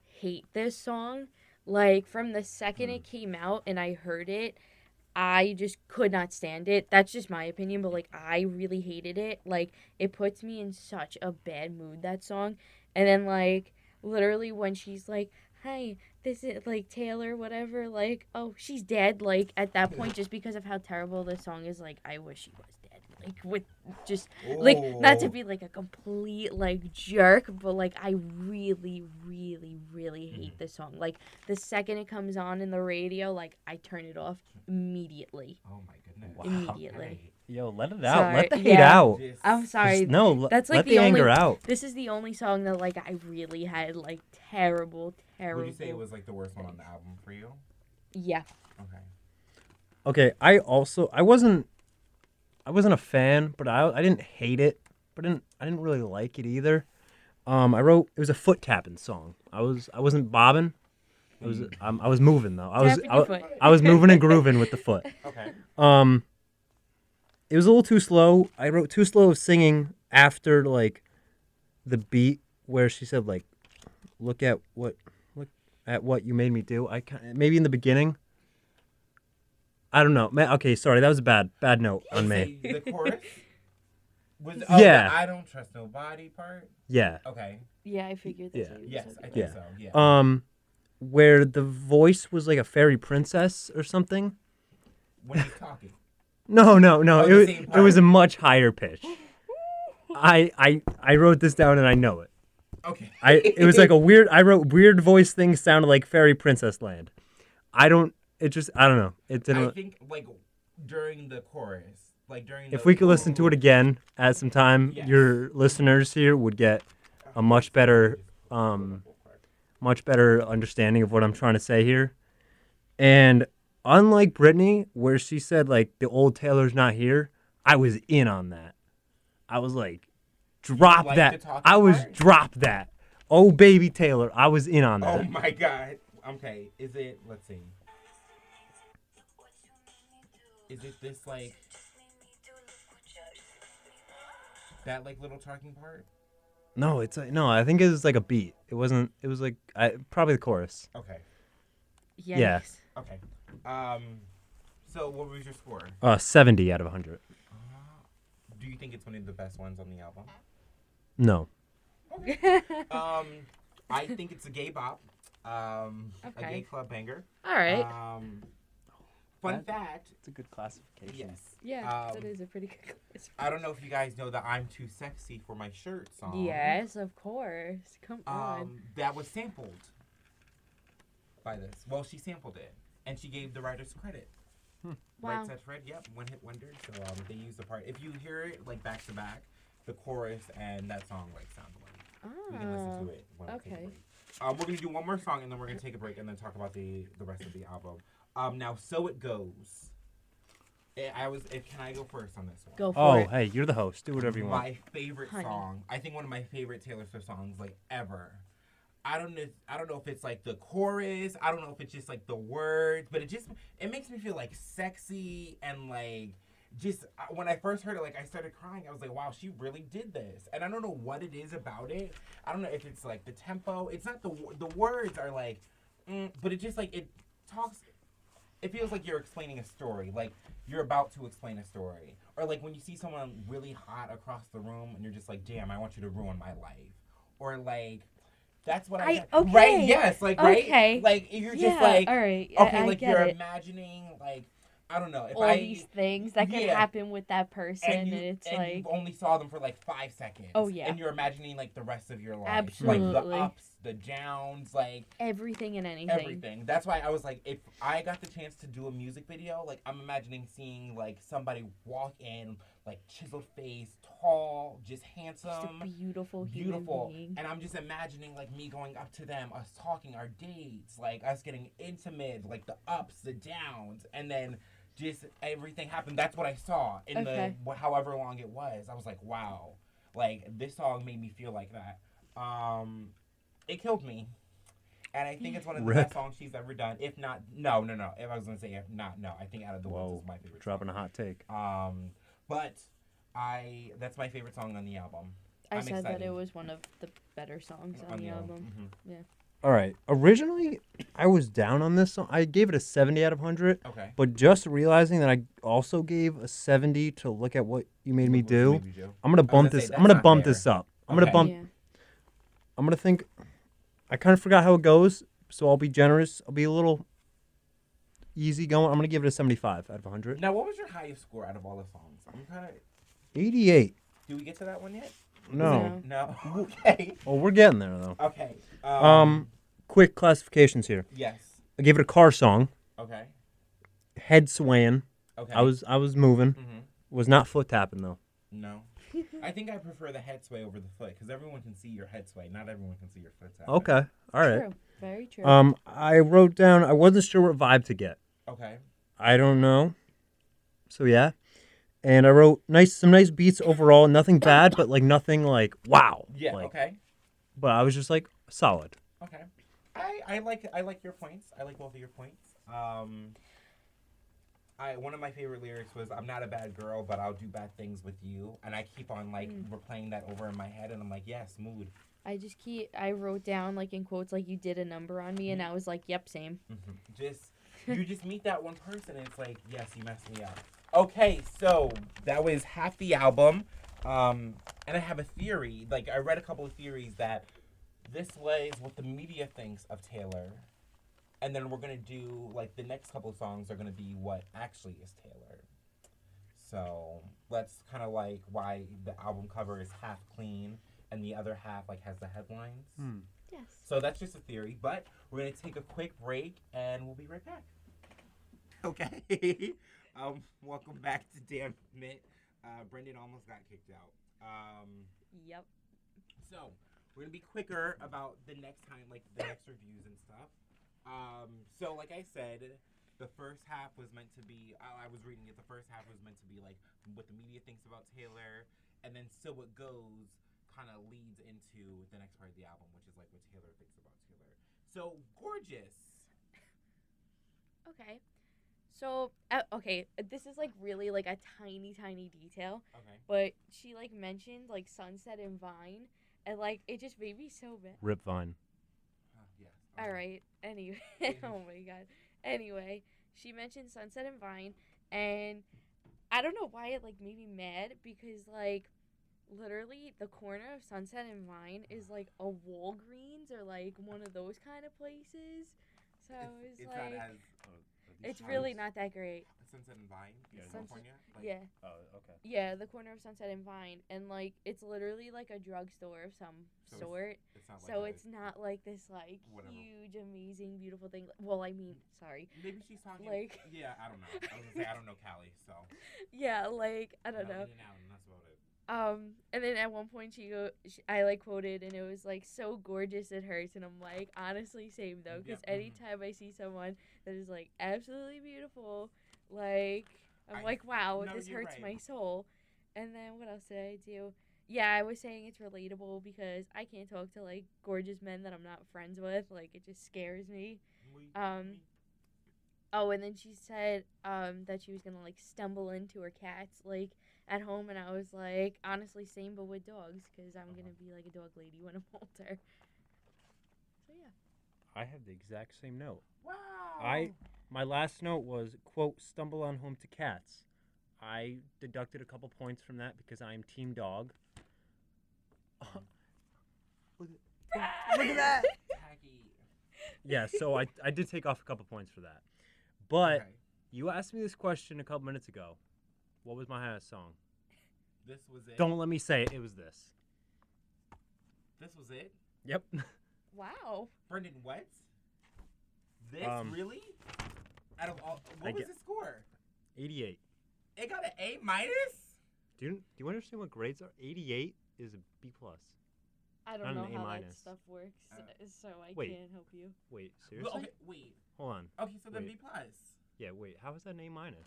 hate this song. Like from the second it hmm. came out and I heard it, I just could not stand it. That's just my opinion, but like I really hated it. Like it puts me in such a bad mood that song. And then like literally when she's like, "Hey, this is like Taylor whatever," like, "Oh, she's dead." Like at that point just because of how terrible this song is, like I wish she was dead. Like with just like not to be like a complete like jerk but like i really really really hate Mm-hmm. this song like the second it comes on in the radio like i turn it off immediately Oh my goodness. Wow. Immediately. Alright. Yo, let it out. out. Let Let the the hate hate Yeah. out. I'm sorry no, let, that's, like, let the the, anger only- out. this is the only song that like i really had like terrible terrible Would you say it was like the worst one on the album for you? yeah Okay. Okay, I also I wasn't I wasn't a fan, but I I didn't hate it, but I didn't I didn't really like it either. Um, I wrote it was a foot tapping song. I was I wasn't bobbing. I was um, I was moving though. I was I, your wa- foot. I was moving and grooving with the foot. Okay. Um, it was a little too slow. I wrote too slow of singing after like the beat where she said like, "Look at what, look at what you made me do." I kind maybe in the beginning. I don't know. Ma- Okay, sorry, that was a bad bad note on me. Say The chorus was oh, Yeah. the I don't trust nobody part. Yeah. Okay. Yeah, I figured that's Yeah. you Yes. I think Yeah. so. Yeah. Um, where the voice was like a fairy princess or something. when he's talking. No, no, no. Oh, it, was, it was a much higher pitch. I I I wrote this down and I know it. Okay. I it was like a weird. I wrote weird voice things sounded like fairy princess land. I don't. It just I don't know. It didn't. I think like during the chorus, like during. If we could listen to it again at some time, Yes. your listeners here would get a much better um much better understanding of what I'm trying to say here. And unlike Brittany, where she said like the old Taylor's not here, I was in on that. I was like, drop like that. I was part? drop that. Oh baby Taylor, I was in on that. Oh my god. Okay. Is it? Let's see. Is it this like? That like little talking part? No, it's like, no. I think it was like a beat. It wasn't. It was like I, probably the chorus. Okay. Yes. Yeah. Okay. Um. So what was your score? Uh, seventy out of hundred. Do you think it's one of the best ones on the album? No. Um, I think it's a gay bop. Um, a gay club banger. All right. Um, fun fact. It's a good classification. Yes. yeah, um, that is a pretty good quiz. I don't know if you guys know that "I'm Too Sexy for My Shirt" song. Yes, of course. Come on. Um, that was sampled by this. Well, she sampled it, and she gave the writers credit. Wow. Right Said Fred. Yep, one hit wonder. So um, they used the part. If you hear it like back to back, the chorus and that song like sound alike. We can listen Oh, to it. When we take a okay. break. Um, we're gonna do one more song and then we're gonna take a break and then talk about the the rest of the album. Um, now so it goes. Eh, I was. If can I go first on this one? Go for Oh, it. hey, you're the host. Do whatever you want. My favorite Honey. song. I think one of my favorite Taylor Swift songs like ever. I don't know. I don't know if it's like the chorus. I don't know if it's just like the words, but it just it makes me feel like sexy and like just uh, when I first heard it, like I started crying. I was like, wow, she really did this. And I don't know what it is about it. I don't know if it's like the tempo. It's not the the words are like, mm, but it just like it talks it feels like you're explaining a story, like you're about to explain a story, or like when you see someone really hot across the room and you're just like, "Damn, I want you to ruin my life," or like, that's what I, I- okay. right? Yes, like right, Okay. like you're yeah, just like, all right. Okay, I, like you're it. imagining like I don't know if All I these things that can yeah. happen with that person, and and, you it's and like you only saw them for like five seconds. Oh, yeah. and you're imagining like the rest of your life, like the ups, the downs, like everything and anything. everything. That's why I was like, if I got the chance to do a music video, like I'm imagining seeing like somebody walk in, like chiseled face, tall, just Just handsome, a beautiful human beautiful, being. and I'm just imagining like me going up to them, us talking our dates, like us getting intimate, like the ups, the downs, and then just everything happened. That's what I saw in Okay. the however long it was. I was like, wow, like this song made me feel like that. Um, it killed me. And I think it's one of the Rip. best songs she's ever done. If not, no, no, no. If I was gonna say if not, no. I think out of the Whoa, Woods is my favorite. dropping song. a hot take. Um, but I that's my favorite song on the album. I I'm said that it was one of the better songs on, the album. Mhm. All right. Originally, I was down on this song. I gave it a 70 out of 100, Okay. but just realizing that I also gave a 70 to look at what you made me What- what do, made do? I'm gonna bump gonna this. say, I'm gonna bump fair. this up. I'm Okay. gonna bump. Yeah. I'm gonna think. I kind of forgot how it goes, so I'll be generous. I'll be a little easy going. I'm gonna give it a 75 out of 100. Now, what was your highest score out of all the songs? I'm kind of. 88. Do we get to that one yet? No. No. okay. Well, we're getting there though. Okay. Um. Um, quick classifications here. yes. I gave it a car song. Okay. Head swaying. Okay. I was I was moving. hmm Was not foot tapping though. No. I think I prefer the head sway over the foot because everyone can see your head sway. Not everyone can see your foot tap. Okay. All right. True. Very true. Um, I wrote down. I wasn't sure what vibe to get. Okay. I don't know. So yeah, and I wrote nice some nice beats overall. Nothing bad, but like nothing like wow. Yeah. Like, okay. but I was just like solid. Okay. I, I like I like your points. I like both of your points. Um I one of my favorite lyrics was I'm not a bad girl, but I'll do bad things with you. And I keep on like Mm. replaying that over in my head and I'm like, yes, mood. I just keep. I wrote down like in quotes like you did a number on me, and I was like, "Yep, same." Just you just meet that one person and it's like, yes, you messed me up. Okay, so that was half the album. Um and I have a theory, like I read a couple of theories that this was what the media thinks of Taylor. And then we're gonna do like the next couple of songs are gonna be what actually is Taylor. So let's kind of like why the album cover is half clean and the other half like has the headlines. Yes. So that's just a theory, but we're gonna take a quick break and we'll be right back. Okay. Um, welcome back to Damn It. Uh, Brendan almost got kicked out. Um, Yep. so we're gonna be quicker about the next time, like the next reviews and stuff. Um, so like I said, the first half was meant to be. I, I was reading it. The first half was meant to be like what the media thinks about Taylor, and then so it goes kind of leads into the next part of the album, which is like what Taylor thinks about Taylor. So gorgeous. Okay. So uh, okay, this is like really like a tiny, tiny detail, Okay. but she like mentioned like Sunset and Vine, and like it just made me so bad. Rip Vine. Yeah. All right. Anyway, oh my god. Anyway, she mentioned Sunset and Vine, and I don't know why it like made me mad because like literally the corner of Sunset and Vine is like a Walgreens or like one of those kind of places. So It's, it's, it's like not as it's really not that great. Sunset and Vine Yeah, Sunset- California. Like, Yeah. Oh, okay. Yeah, the corner of Sunset and Vine, and like it's literally like a drugstore of some So sort. It's not like So a- it's not like this like Whatever. huge, amazing, beautiful thing. Well, I mean, sorry. Maybe she's talking. Like- yeah, I don't know. I was gonna say I don't know Cali, so Yeah, like I don't No, know. In and out, and that's about it. Um, and then at one point she go, she, I like quoted, and it was like so gorgeous it hurts, and I'm like, honestly, same though, because Yep, mhm. anytime I see someone that is like absolutely beautiful, like I'm I- like, wow, no, this hurts right. my soul. And then what else did I do? Yeah, I was saying it's relatable because I can't talk to like gorgeous men that I'm not friends with. Like it just scares me. Um, Oh, and then she said um, that she was gonna like stumble into her cats like at home, and I was like, honestly, same but with dogs, because I'm gonna uh-huh. be like a dog lady when I'm older. So yeah. I have the exact same note. wow. I my last note was quote stumble on home to cats. I deducted a couple points from that because I am team dog. look, at, look at that. Yeah, so I I did take off a couple points for that. But Okay. you asked me this question a couple minutes ago. What was my highest song? This was it. Don't let me say it. It was this. This was it. Yep. Wow. Brendan, what? This Um, really? Out of all, I what was get- the score? 88. It got an A minus. Do you do you understand what grades are? 88 is a B plus. I Not don't know an A how that minus. stuff works, Uh, so I wait. can't help you. Wait, Well, seriously? okay, wait. Hold on. Okay, so then Wait. B plus. Yeah, wait. How is that an A minus?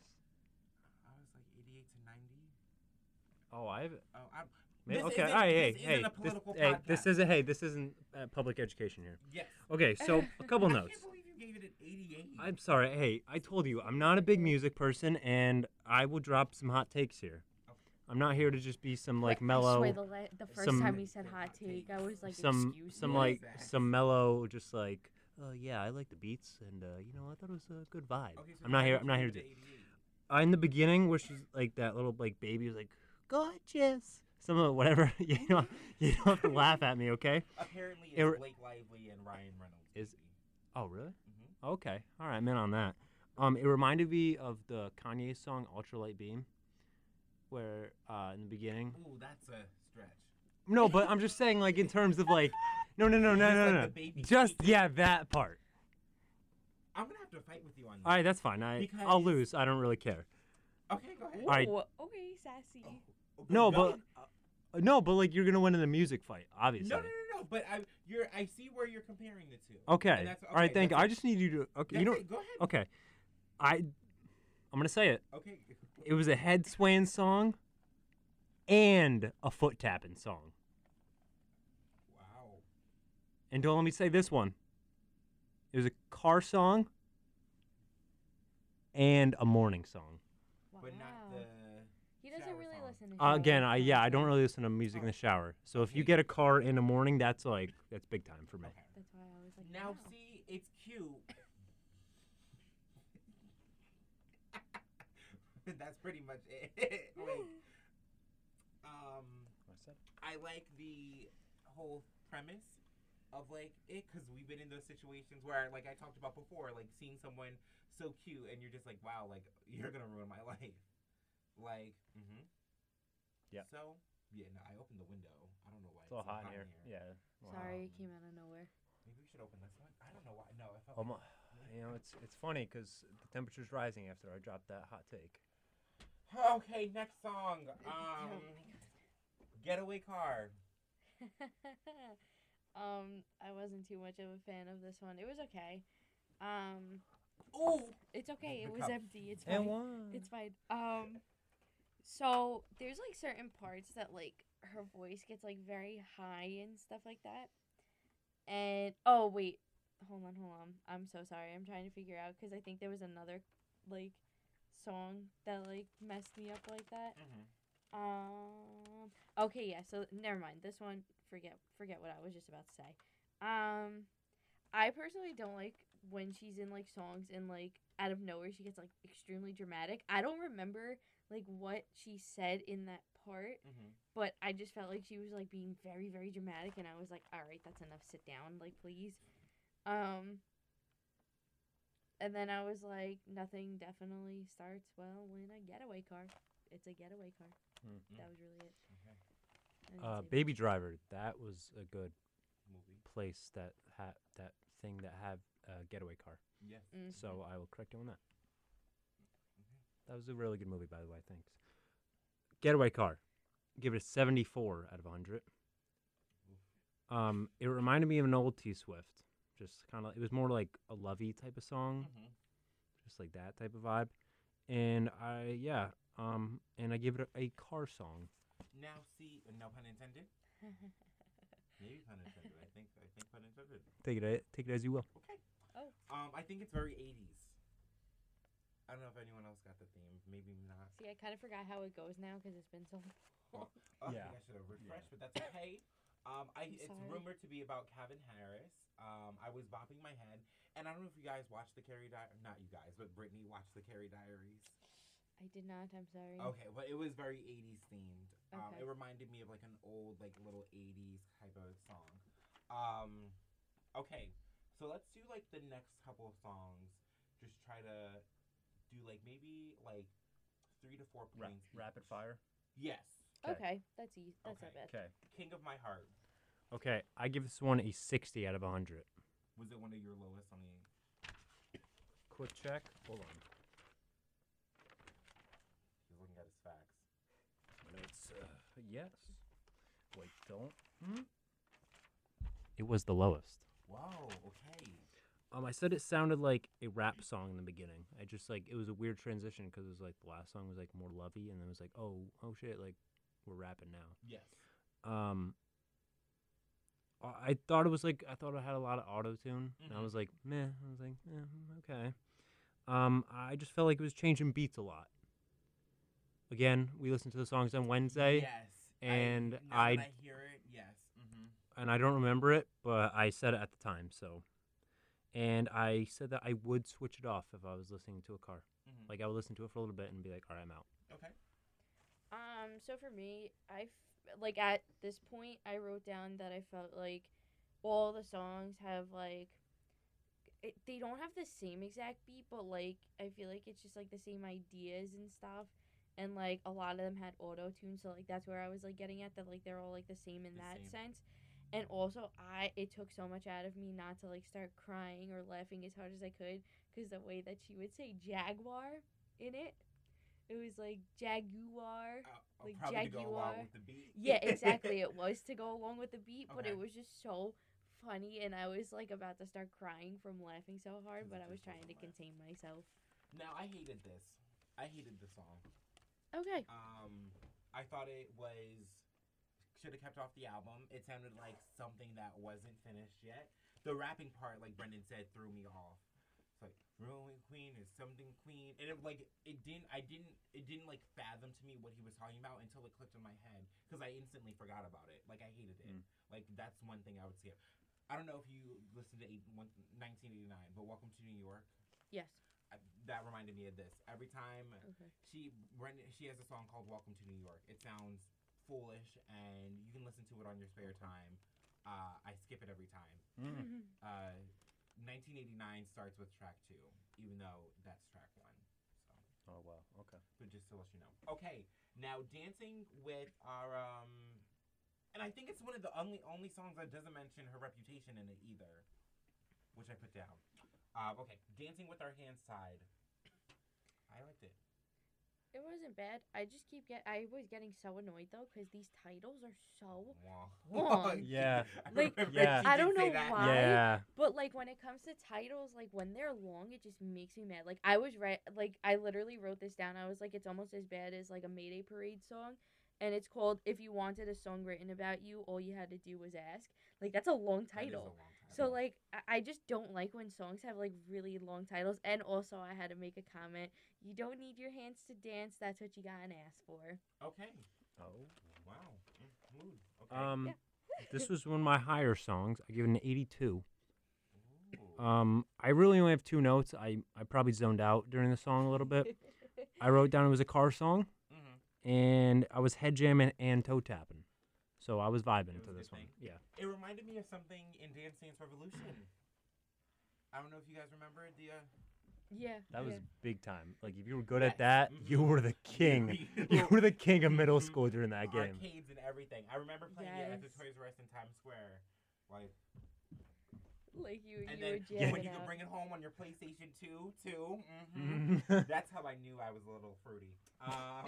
I was like 88 to 90. Oh, I have. Oh, I'm. May- This okay, isn't- all right, hey, this hey, isn't a this, hey, this isn't, hey, this isn't uh, public education here. Yes. Okay, so a couple I notes. can't believe you gave it an 88. I'm sorry, hey, I told you I'm not a big music person, and I will drop some hot takes here. I'm not here to just be some like I mellow, swear the, the first some- time you said hot take, I was like, some excuse some me. like Exact. some mellow, just like, oh yeah, I like the beats, and uh, you know, I thought it was a good vibe. Okay, so I'm not here. I'm not here to. give it an 88? Uh, in the beginning, where she's like that little like baby was like gorgeous, some of whatever. you know, you don't have to laugh at me, okay? Apparently, it's re- Blake Lively and Ryan Reynolds. Is- Oh really? Mhm. Okay, all right, I'm in on that. Um, it reminded me of the Kanye song "Ultralight Beam," where uh, in the beginning. Ooh, that's a stretch. No, but I'm just saying, like in terms of like, no, no, no, no, Just no, like no, just yeah, that part. I'm gonna have to fight with you on that. All right, that's fine. I I'll lose. I don't really care. Okay, go ahead. Ooh, right. okay, sassy. No, but uh, no, but like you're gonna win in the music fight, obviously. No, no, no, no. But I, you're. I see where you're comparing the two. Okay. And that's- All right. okay, Thank you. that's I it. just need you to. Okay. You That's know. it, Go ahead. Okay. I. I'm gonna say it. Okay. It was a head swaying song, and a foot tapping song. Wow. And don't let me say this one. It was a car song and a morning song. Wow. But not the. He doesn't shower really song. Listen to Uh, again, I yeah, I don't really listen to music in the shower. So if you get a car in the morning, that's like that's big time for me. Okay. That's why I was like, Now wow. see, it's cute. That's pretty much it. like, um, I like the whole premise of like it because we've been in those situations where, like I talked about before, like seeing someone so cute and you're just like, wow, like you're gonna ruin my life. Like, mm-hmm. Yeah. So yeah, no, I opened the window. I don't know why It's all so hot in here. Yeah. Sorry, Wow. it came out of nowhere. Maybe we should open this one. I don't know why. No, I felt. Oh like- my, you know, it's it's funny because the temperature's rising after I dropped that hot take. Okay, next song. Oh Um, Getaway Car. um, I wasn't too much of a fan of this one. It was okay. Um, oh, it's okay. It was cup. empty. It's fine. one. It's fine. Um, so there's like certain parts that like her voice gets like very high and stuff like that. And oh wait, hold on, hold on. I'm so sorry. I'm trying to figure out because I think there was another like song that like messed me up like that. Mm-hmm. Um. Okay. Yeah. So never mind. This one. Forget. Forget what I was just about to say. Um. I personally don't like when she's in like songs and like out of nowhere she gets like extremely dramatic. I don't remember like what she said in that part, Mm-hmm. but I just felt like she was like being very very dramatic and I was like, "All right, that's enough. Sit down, like please." Um and then I was like, nothing definitely starts well in a getaway car. It's a getaway car. Hmm. That was really it. Okay. Uh, say Baby Driver. That was a good Movie. place that had that thing that had a getaway car. Yes. much. Mm. So I will correct you on that. That was a really good movie, by the way. Thanks. Getaway Car. Give it a 74 out of 100. Um, it reminded me of an old T Swift. Just kind of, it was more like a lovey type of song, Mm-hmm. just like that type of vibe. And I, yeah, um, and I give it a, a car song. Now see, no pun intended. Maybe pun intended. I think. I think pun intended. Take it, take it as you will. Okay. Oh. Um, I think it's very 80s. I don't know if anyone else got the theme. Maybe not. See, I kind of forgot how it goes now because it's been so long. Yeah. I think I should have refreshed, but that's okay. Um, I, it's sorry. rumored to be about Calvin Harris. Um, I was bopping my head, and I don't know if you guys watched the Carrie Di- not you guys, but Brittany watched the Carrie Diaries. I did not. I'm sorry. Okay, but it was very 80s themed. Um, Okay. It reminded me of like an old, like little 80s type of song. Um, okay, so let's do like the next couple of songs. Just try to do like maybe like three to four points. each. fire. Yes. Okay, that's easy. That's Okay. not bad. Okay. King of My Heart. Okay, I give this one a 60 out of 100. Was it one of your lowest on the? Quick check. Hold on. He's looking at his facts. It's uh, yes. Wait, don't. Hmm? It was the lowest. Whoa. Okay. Um, I said it sounded like a rap song in the beginning. I just like it was a weird transition because it was like the last song was like more lovey, and then it was like, oh, oh shit, like we're rapping now. Yes. Um, I thought it was like I thought it had a lot of auto tune, and I Mhm. was like, meh. I was like, eh, okay. Um, I just felt like it was changing beats a lot. Again, we listened to the songs on Wednesday. Yes. and I, I- I hear it. Yes. Mm-hmm. and I don't remember it, but I said it at the time. So, and I said that I would switch it off if I was listening to a car. Mhm. Like I would listen to it for a little bit and be like, "All right, I'm out." Okay. Um, so for me, I f- like at this point, I wrote down that I felt like all the songs have like it, they don't have the same exact beat, but like I feel like it's just like the same ideas and stuff. And like a lot of them had auto tune, so like that's where I was like getting at that like they're all like the same in The that same. sense. And also, I it took so much out of me not to like start crying or laughing as hard as I could because the way that she would say jaguar in it, it was like jaguar. Uh, Like probably to go along Jaguar. with the beat. Yeah, exactly. it was to go along with the beat, but Okay. it was just so funny, and I was like about to start crying from laughing so hard but I was trying to contain myself. Now I hated this. I hated the song. Okay. Um, I thought it was should have kept off the album. It sounded like something that wasn't finished yet. The rapping part, like Brendan said, threw me off. It's like ruin queen is something queen, and it like it didn't. I didn't. It didn't like fathom to me what he was talking about until it clicked in my head because I instantly forgot about it. Like I hated it. Mm. Like that's one thing I would skip. I don't know if you listened to eight, one, 1989, but Welcome to New York. Yes. I, that reminded me of this. Every time Okay. she Brendan, she has a song called "Welcome to New York." It sounds foolish, and you can listen to it on your spare time. Uh, I skip it every time. Mm. Uh, 1989 starts with track two, even though that's track one. So, Oh wow. Okay. but just to let you know. Okay, now dancing with our um, and I think it's one of the only only songs that doesn't mention her reputation in it either, which I put down. Uh, okay, dancing with our hands tied. I liked it. It wasn't bad. I just keep get. I was getting so annoyed though because these titles are so. Long. Yeah. Like, remember Yeah. I don't know that. why. Yeah. But like when it comes to titles, like when they're long, it just makes me mad. Like I was right. Like I literally wrote this down. I was like, it's almost as bad as like a Mayday Parade song, and it's called "If You Wanted a Song Written About You, All You Had to Do Was Ask." Like that's a long That is a title. long So like I- I just don't like when songs have like really long titles. And also I had to make a comment. You don't need your hands to dance. That's what you got an ass for. okay. Oh. Wow. Mood. Okay. Um, this was one of my higher songs. I give it an 82. Ooh. Um, I really only have two notes. I, I probably zoned out during the song a little bit. I wrote down it was a car song, Mhm. and I was head jamming and toe tapping. So I was vibing It was to this one. thing. Yeah. It reminded me of something in Dance Dance Revolution. I don't know if you guys remember it, the uh, Yeah. That was yeah. big time. Like if you were good Yes. at that, you were the king. you were the king of middle school during that game. arcades and everything. I remember playing it at the Toys R Us in Times Square. Like, like you and you then jamming when you could bring it home on your PlayStation 2, too. hmm Mhm. That's how I knew I was a little fruity. Um,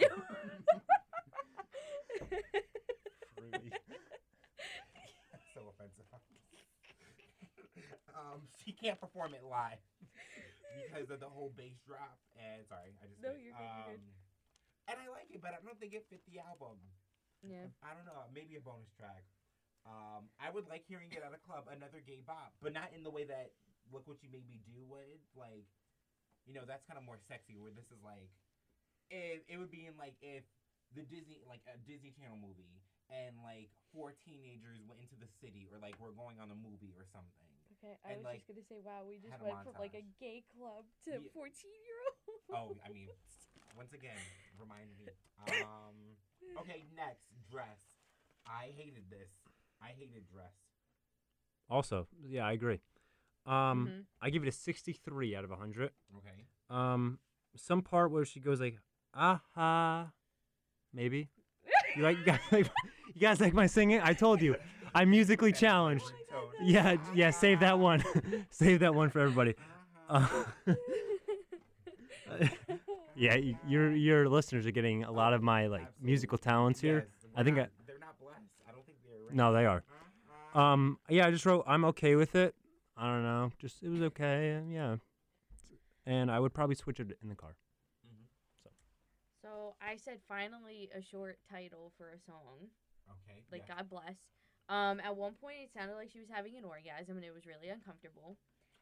Fruity. so offensive. um, she can't perform it live because of the whole bass drop. And sorry, I just No, you're good, you're good. Um, And I like it, but I don't think it fit the album. yeah. I don't know, maybe a bonus track. Um, I would like hearing it at a club, another gay bop, but not in the way that "Look What You Made Me Do" would. Like, you know, that's kind of more sexy. Where this is like, if it would be in like if the Disney, like a Disney Channel movie, and like four teenagers went into the city, or like we're going on a movie or something. Okay, I And, was like, just gonna say, wow, we just went from like a gay club to Yeah. fourteen year old. Oh, I mean, once again, remind me. Um, okay, next dress. I hated this. I hated dress. Also, yeah, I agree. Um, Mhm. I give it a 63 out of 100. Okay. Um, some part where she goes like, aha, maybe. You like, you guys like, you guys like my singing? I told you, I'm musically challenged. Yeah, yeah. Save that one. save that one for everybody. Uh, yeah, y- your your listeners are getting a lot of my like Absolutely. musical talents here. Yes, I think we're I, they're not blessed. I don't think they're. Right. no, they are. Uh-huh. Um, yeah, I just wrote I'm okay with it. I don't know, just it was okay, yeah. And I would probably switch it in the car. So I said finally a short title for a song. Okay. Like yeah. God bless. Um, at one point it sounded like she was having an orgasm and it was really uncomfortable.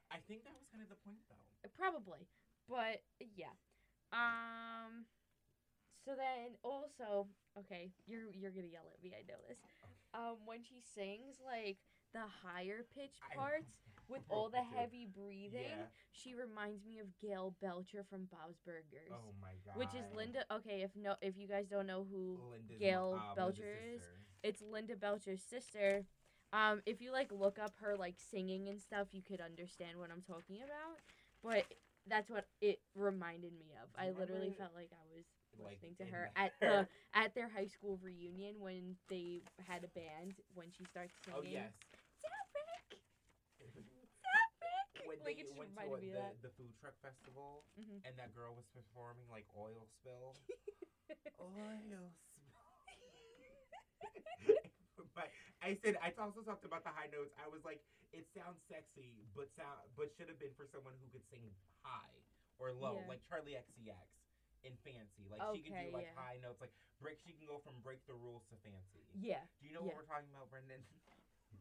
I think that was kind of the point, though. Uh, Probably, but yeah. Um. So then also, okay, you're you're gonna yell at me. I know this. Um, when she sings like the higher pitched parts with all the heavy breathing, Yeah. she reminds me of Gayle Belcher from Bob's Burgers. Oh my god. Which is Linda. Okay, if no, if you guys don't know who Linda's Gayle uh, Belcher is, it's Linda Belcher's sister. Um, if you like look up her like singing and stuff, you could understand what I'm talking about. But that's what it reminded me of. I literally felt like I was like, listening to her there. at the at their high school reunion when they had a band when she starts singing. Oh yes. Derek! When like they it just went to a- the, that. the food truck festival, Mhm. and that girl was performing like oil spill. oil spill. but I said I also talked about the high notes. I was like, it sounds sexy, but sound but should have been for someone who could sing high or low, Yeah. like Charli XCX. in fancy. Like she can do like yeah. high notes, like break. She can go from break the rules to fancy. Yeah. Do you know Yeah. what we're talking about, Brendan?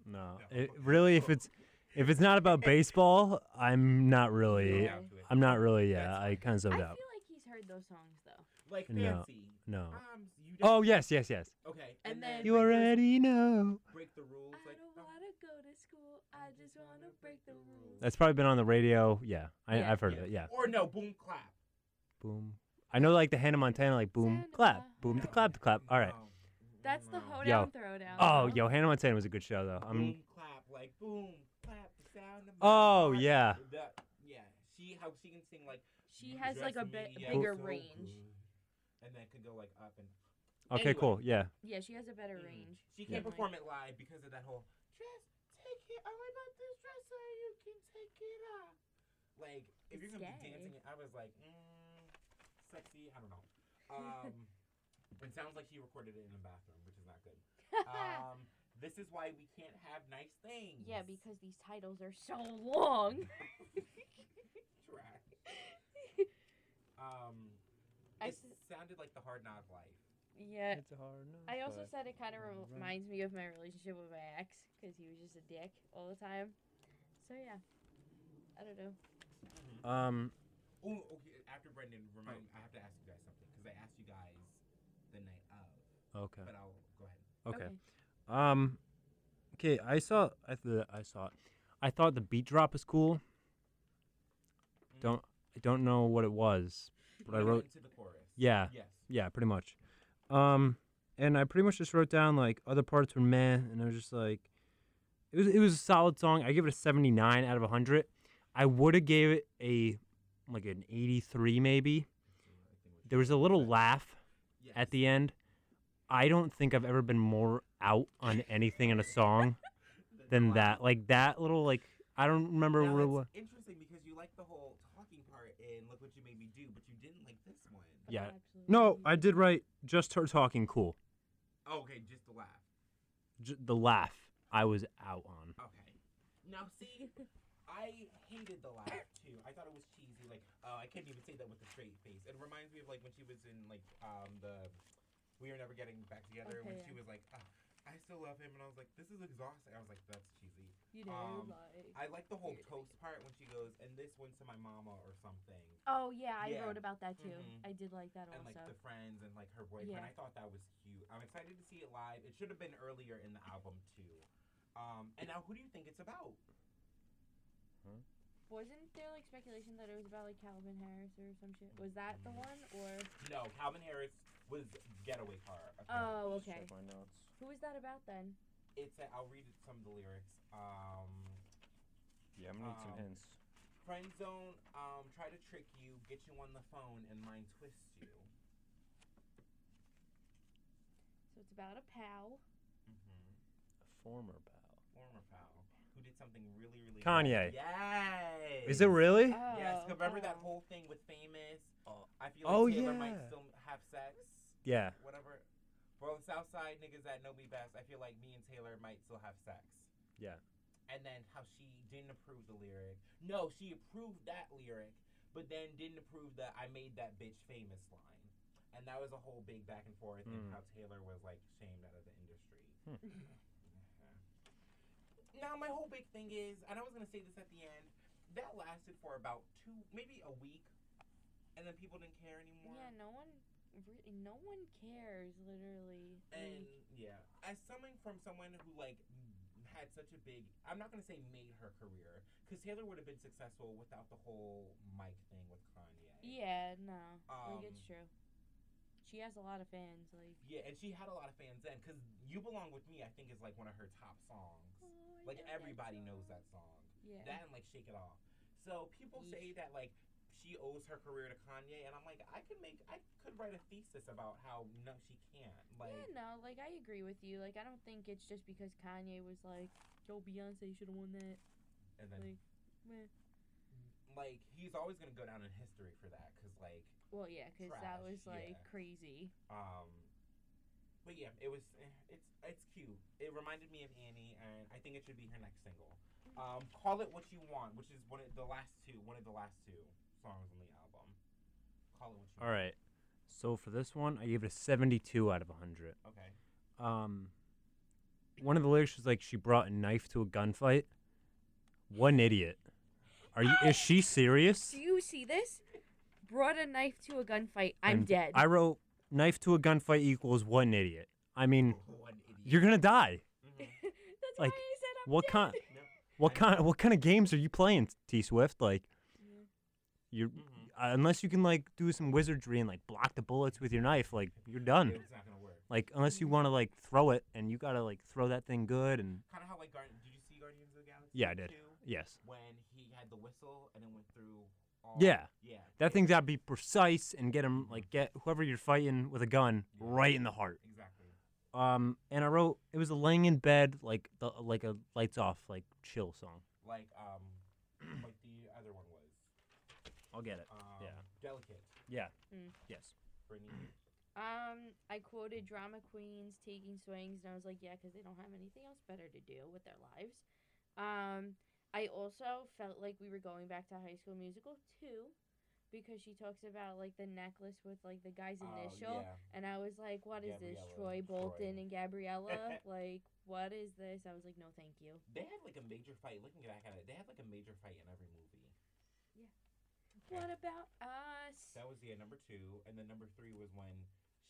No, No. it, really, if it's if it's not about baseball, I'm not really. Yeah. Down to it. I'm not really. Yeah, I kind of zombied out. I zoned feel out. like he's heard those songs though. Like No. fancy. No. Um, you Oh yes, yes, yes. Okay. And then- You already know. break the rules. I Like don't oh, wanna go to school. I just wanna break the rules. That's probably been on the radio. Yeah, I, Yeah. I've heard of it. Yeah. Or no, boom clap. Boom. I know like the Hannah Montana, like boom, Santa. clap, boom, the clap, the clap. All right. No. That's the No. hoedown throwdown. Oh, though. yo, Hannah Montana was a good show though. I'm. boom clap like boom clap the sound of my Oh, heart. yeah. The- yeah. She how she can sing like She has like a bit me up bigger so range. good. and then could go like up and Okay, Anyway. cool. Yeah. Yeah, she has a better Mhm. range. She can't perform it live because of that whole dress. Take it. Oh, I love this dress so you can take it off. Like if you're gonna be dancing, it, I was like, mm, sexy. I don't know. Um, it sounds like she recorded it in a bathroom, which is not good. Um, this is why we can't have nice things. yeah, because these titles are so long. Trash. Um, I it s- sounded like the hard knock life. yeah. a hard no. I also said it kind of reminds me of my relationship with my ex because he was just a dick all the time. So yeah, I don't know. Um. Oh, okay. After Brendan, remind I have to ask you guys something because I asked you guys the night of, Okay. but I'll go ahead. Okay. Um. Okay. I saw. I th- I saw it. I thought the beat drop was cool. Don't. I don't know what it was, but I wrote. went to the chorus. Yeah. Yes. Yeah, pretty much. Um, and I pretty much just wrote down like other parts were meh, and I was just like, it was it was a solid song. I give it a seventy nine out of hundred. I would have gave it a like an eighty three maybe. There was a little laugh at the end. I don't think I've ever been more out on anything in a song than that. Like that little like I don't remember Now, real that's interesting because you like the whole talking part in "Look What You Made Me Do," but you didn't like this one. Yeah. Absolutely. No, I did write just her talking cool. Oh, okay, just the laugh. J- the laugh I was out on. Okay. Now see, I hated the laugh too. I thought it was cheesy. Like, uh, I couldn't even say that with a straight face. It reminds me of like when she was in like um the We Are Never Getting Back Together when Okay, she was like, "Ah, I still love him, and I was like, this is exhausting. I was like, that's cheesy. You know, Um, like. I like the whole toast part when she goes, and this one's to my mama or something. Oh yeah, I Yeah. wrote about that too. Mhm. I did like that and also. like the friends and like her boyfriend. Yeah. I thought that was cute. I'm excited to see it live. It should have been earlier in the album too. Um, and now, who do you think it's about? Wasn't there like speculation that it was about like Calvin Harris or some shit? Was that the one or? No, Calvin Harris was Getaway Car. Oh, apparently. okay. my notes. Who is that about then? It's. A, I'll read some of the lyrics. Um, Yeah, I'm gonna need some Um, hints. friend zone. Um, try to trick you, get you on the phone, and mind twist you. So it's about a pal. Mm-hmm. A former pal. Former pal who did something really, really. Kanye. bad. Yes. Is it really? Oh, Yes. 'cause remember that oh. whole thing with famous? Oh. I feel like Oh, Taylor yeah. might still have sex. Yeah. Whatever. For the Southside niggas that know me best, I feel like me and Taylor might still have sex. Yeah. And then how she didn't approve the lyric. No, she approved that lyric, but then didn't approve the "I made that bitch famous" line. And that was a whole big back and forth, Mm. and how Taylor was like shamed out of the industry. Hmm. Yeah. now my whole big thing is, and I was gonna say this at the end, that lasted for about two, maybe a week, and then people didn't care anymore. Yeah, no one, re- no one cares. Literally. And Like, yeah, as someone from someone who like had such a big, I'm not gonna say made her career, because Taylor would have been successful without the whole mic thing with Kanye. yeah, no, like it's Um, true. She has a lot of fans. Like, Yeah, and she had a lot of fans then, because "You Belong with Me" I think is like one of her top songs. Oh, like love that everybody knows that song. Yeah. That and like "Shake It Off." So people say that like she owes her career to Kanye, and I'm like, I could make, I could write a thesis about how no, she can't. Like, yeah, no, like I agree with you. Like, I don't think it's just because Kanye was like, "Yo, Beyonce should have won that." and then Like, meh. like he's always gonna go down in history for that, because like. Well, yeah, because that was like yeah. crazy. Um, but yeah, it was. eh, It's it's cute. It reminded me of Annie, and I think it should be her next single. Um, call it what you want, which is one of the last two, one of the last two songs on the album. Call it what you All want. right. So for this one, I gave it a 72 out of 100. Okay. Um, one of the lyrics was like she brought a knife to a gunfight. What an idiot! Are you? Is she serious? Do you see this? Brought a knife to a gunfight. I'm And dead. I wrote knife to a gunfight equals what an idiot. I mean, One idiot. you're gonna die. That's like, why I said I'm What dead. kind? No. What kind? What kind of games are you playing, T Swift? Like, you're Mm-hmm. uh, unless you can like do some wizardry and like block the bullets with your knife, like you're done. It's not gonna work. Like unless you want to like throw it and you gotta like throw that thing good and Kind of how like Guardian. Did you see Guardians of the Galaxy? yeah, I did. 2? Yes, When he had the whistle and it went through. All, Yeah. Yeah. that thing's gotta be precise and get him like get whoever you're fighting with a gun right in the heart. Exactly. Um, and I wrote it was a laying in bed like the like a lights off like chill song. Like um, like the other one was. I'll get it. Um, Yeah. Delicate. Yeah. Mm. Yes. Brittany. Um, I quoted drama queens taking swings, and I was like, yeah, because they don't have anything else better to do with their lives. Um, I also felt like we were going back to High School Musical too, because she talks about like the necklace with like the guy's Oh, initial, yeah. and I was like, what is this, Troy Bolton Troy. and Gabriella? like, what is this? I was like, no, thank you. They had like a major fight. Looking back at it, they had like a major fight in every movie. What about us? That was yeah number two, and then number three was when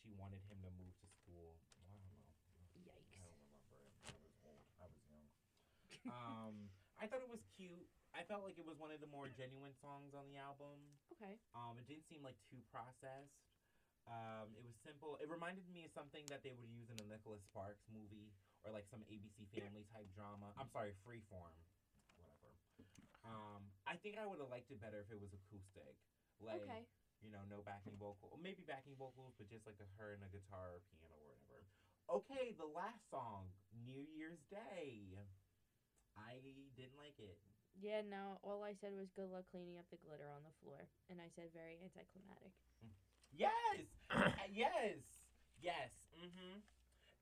she wanted him to move to school. I don't know. Yikes! I don't remember it. I was old. I was young. um, I thought it was cute. I felt like it was one of the more genuine songs on the album. Okay. Um, it didn't seem like too processed. Um, it was simple. It reminded me of something that they would use in a Nicholas Sparks movie or like some ABC Family type drama. I'm sorry, Freeform. Um, I think I would have liked it better if it was acoustic, like Okay. you know, no backing vocal, or maybe backing vocals, but just like a her and a guitar or piano or whatever. Okay, the last song, New Year's Day. I didn't like it. Yeah, no, all I said was good luck cleaning up the glitter on the floor. And I said very anticlimactic. Yes, Uh, yes, yes. Mm-hmm.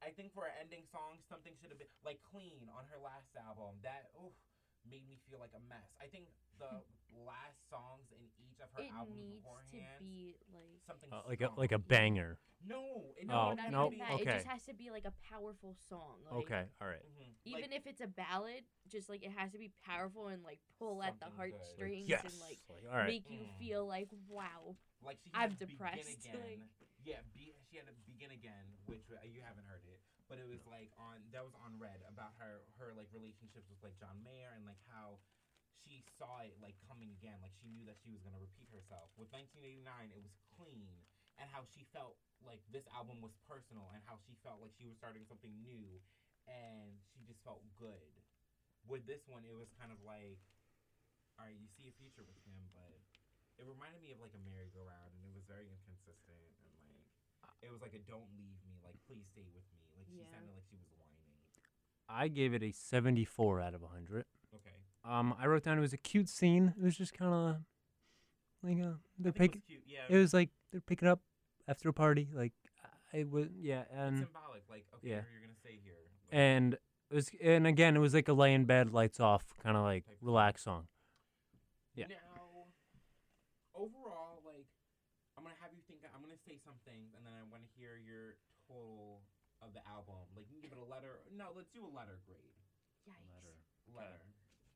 I think for an ending song, something should have been like clean on her last album. That oof, made me feel like a mess. I think the last songs in each of her it albums needs to beforehand, be like. something Uh, like a like a banger. no, it, Oh, no, not no, even that. It just has to be like a powerful song. Like, Okay. All right. Mhm. Even Like, if it's a ballad, just like it has to be powerful and like pull at the Something good. heartstrings Yes. and like Like, all right. make you Mm. feel like wow. like she I'm depressed, Begin again. like- Yeah, be, she had to begin again, which uh, you haven't heard it, but it was like on that was on Red about her her like relationships with like John Mayer and like how she saw it like coming again, like she knew that she was gonna repeat herself. With 1989, it was clean, and how she felt like this album was personal, and how she felt like she was starting something new, and she just felt good. With this one, it was kind of like, all right, you see a future with him, but it reminded me of like a merry-go-round, and it was very inconsistent, and it was like a "Don't leave me," like "Please stay with me." Like she Yeah. sounded like she was whining. I gave it a 74 out of 100. Okay, Um, I wrote down it was a cute scene. It was just kind of like uh, they're I think it picking. was cute. Yeah, It was like they're picking up after a party. Like I was, yeah, it's and symbolic. Like okay, yeah. you're gonna stay here. Like, and it was, and again, it was like a lay in bed, lights off, kind of like relax song. yeah. Now, overall, like, I'm gonna have you think. I'm gonna say some things, and then I want to hear your total of the album. Like, you can give it a letter. No, let's do a letter grade. Yikes. Letter. Letter.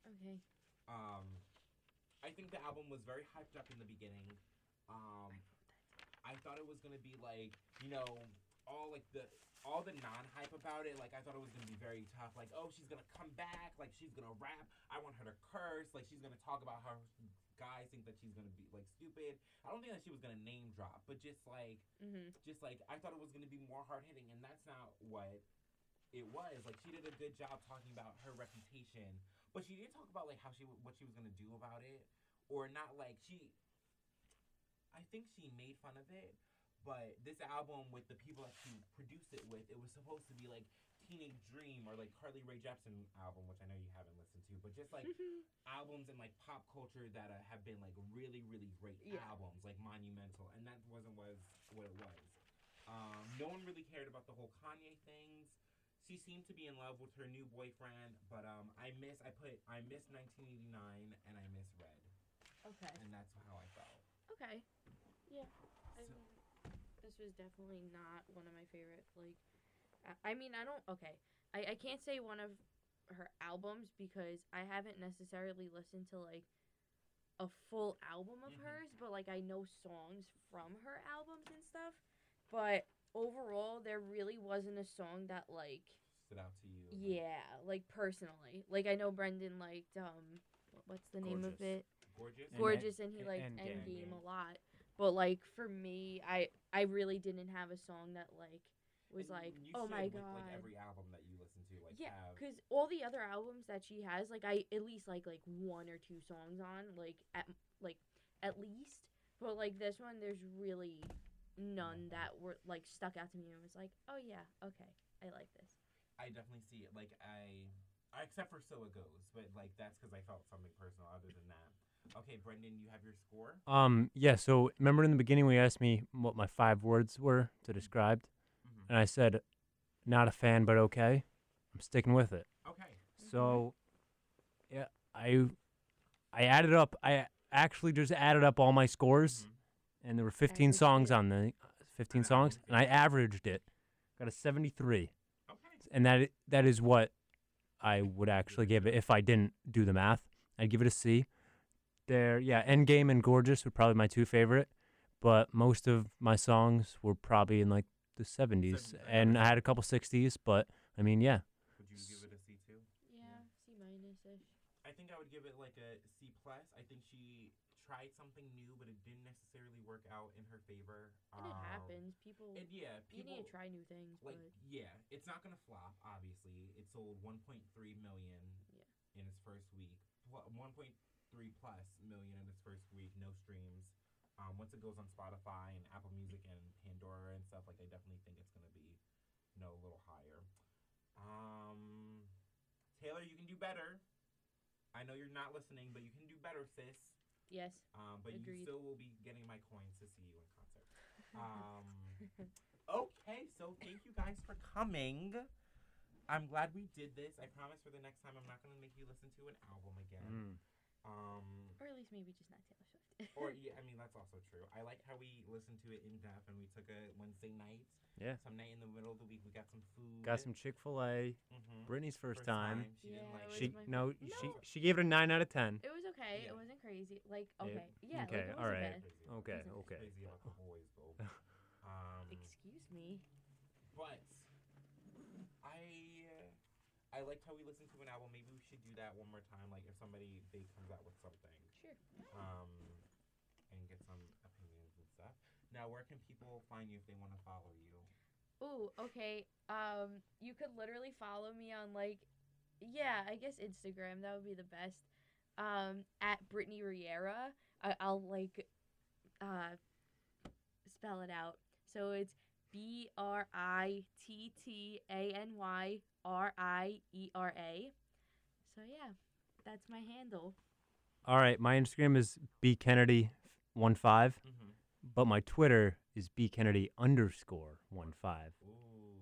Okay. Um, I think the album was very hyped up in the beginning. Um, I thought it was gonna be like, you know, all like the all the non-hype about it. Like I thought it was gonna be very tough. Like, oh, she's gonna come back. Like she's gonna rap. I want her to curse. Like she's gonna talk about how guys think that she's gonna be like stupid. I don't think that she was gonna name drop, but just like Mhm. just like I thought it was gonna be more hard hitting, and that's not what it was. Like she did a good job talking about her reputation, but she didn't talk about like how she what she was gonna do about it, or not like she. I think she made fun of it, but this album with the people that she produced it with, it was supposed to be like Teenage Dream or like Carly Rae Jepsen album, which I know you haven't listened to, but just like albums in like pop culture that uh, have been like really really great Yeah. albums, like monumental, and that wasn't was what it was. Um, no one really cared about the whole Kanye things. She seemed to be in love with her new boyfriend, but um, I miss I put I miss 1989 and I miss Red, Okay. and that's how I felt. Okay. Yeah. I mean, Christmas was definitely not one of my favorite. Like, I, I mean, I don't. Okay, I I can't say one of her albums because I haven't necessarily listened to like a full album of Mhm. hers, but like I know songs from her albums and stuff. But overall, there really wasn't a song that like Stood out to you. yeah, like personally. Like I know Brendan liked um what's the name of it? Gorgeous. And Gorgeous and he and liked Endgame. Endgame a lot. But like for me, I I really didn't have a song that like was And like, you "Oh my with, god." Like every album that you listen to, like yeah, have. cuz all the other albums that she has, like I at least like like one or two songs on, like at like at least. But like this one there's really none that were like stuck out to me and was like, "Oh yeah, okay. I like this." I definitely see it. Like I, I- except for so it goes, but like that's because I felt something personal. Other than that, okay, Brendan, you have your score. Um, yeah. So remember in the beginning when you asked me what my five words were to describe. And I said, "Not a fan, but okay." I'm sticking with it. Okay. So, yeah, I, I added up. I actually just added up all my scores, Mhm. and there were 15 Averaged songs on the 15 songs, and I averaged it. Got a 73, Okay. and that that is what I would actually give it if I didn't do the math. I'd give it a C. There, yeah, Endgame and Gorgeous were probably my two favorite, but most of my songs were probably in like the 70s, 70s, and I had a couple 60s. But I mean, yeah, Would you give it a C too? Yeah, C minus ish. I think I would give it like a C plus. I think she tried something new, but it didn't necessarily work out in her favor. And it Um, happens. People And yeah, you people need to try new things, like but yeah, it's not gonna flop. Obviously, it sold 1.3 million Yeah. in its first week. Pl- 1.3 plus million in its first week. No streams. Um, once it goes on Spotify and Apple Music and Pandora and stuff, like I definitely think it's gonna be, you know, a little higher. Um, Taylor, you can do better. I know you're not listening, but you can do better, sis. yes. Um, but you still will be getting my coins to see you in concert. Um, okay, so thank you guys for coming. I'm glad we did this. I promise for the next time I'm not gonna make you listen to an album again. Um, Or at least maybe just not Taylor Swift. Or yeah, I mean that's also true. I like how we listened to it in depth and we took a Wednesday night, yeah. some night in the middle of the week. We got some food. Got some Chick Fil A. Mhm. Brittany's first, time. She didn't Yeah, like it it. was She my no, fir- she she gave it a nine out of ten. it was okay. Yeah. It wasn't crazy. Like Yeah, okay, yeah. okay, like, it all wasn't right. bad. Crazy Okay, okay. Crazy about the boys though. Um, Excuse me. But I uh, I liked how we listened to an album. Maybe we should do that one more time. Like if somebody big comes out with something, Sure. um, and get some opinions and stuff. Now, where can people find you if they want to follow you? Ooh, okay. Um, you could literally follow me on like, yeah, I guess Instagram. That would be the best. Um, at Brittany Riera. I, I'll like, uh, spell it out. So it's B R I T T A N Y R I E R A. So yeah, that's my handle. All right, my Instagram is b kennedy one five, Mm-hmm. but my Twitter is b kennedy underscore one five. Ooh.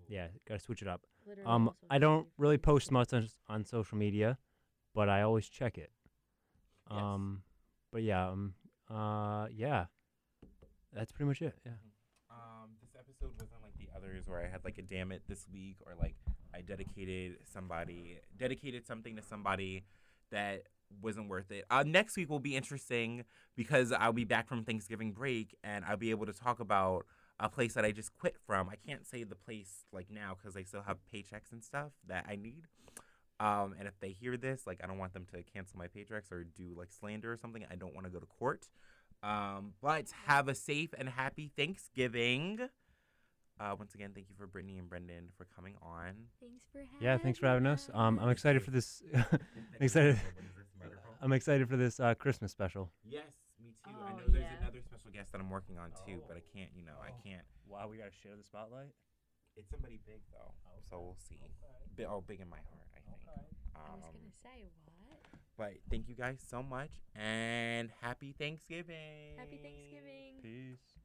Yeah, gotta switch it up. Literally Um, I don't really post much on, on social media, but I always check it. Yes. Um, but yeah, um, uh, yeah, that's pretty much it. Yeah. Um, this episode wasn't like the others where I had like a damn it this week or like I dedicated somebody dedicated something to somebody that wasn't worth it. Uh, next week will be interesting because I'll be back from Thanksgiving break and I'll be able to talk about a place that I just quit from. I can't say the place like now because I still have paychecks and stuff that I need. Um, and if they hear this, like I don't want them to cancel my paychecks or do like slander or something. I don't want to go to court. Um, but have a safe and happy Thanksgiving. Uh, once again, thank you for Brittany and Brendan for coming on. Thanks for having Yeah, thanks for having us. Um, I'm excited for this. excited. What is this, microphone? I'm excited for this uh, Christmas special. Yes, me too. I Oh, know there's yeah. another special guest that I'm working on too, but I Oh. can't, you know, I Oh. can't. Wow, we gotta share the spotlight. It's somebody big though, so we'll see. Bi- oh, big in my heart, I think. I was Um, gonna say what? but thank you guys so much, and happy Thanksgiving. Happy Thanksgiving. Peace.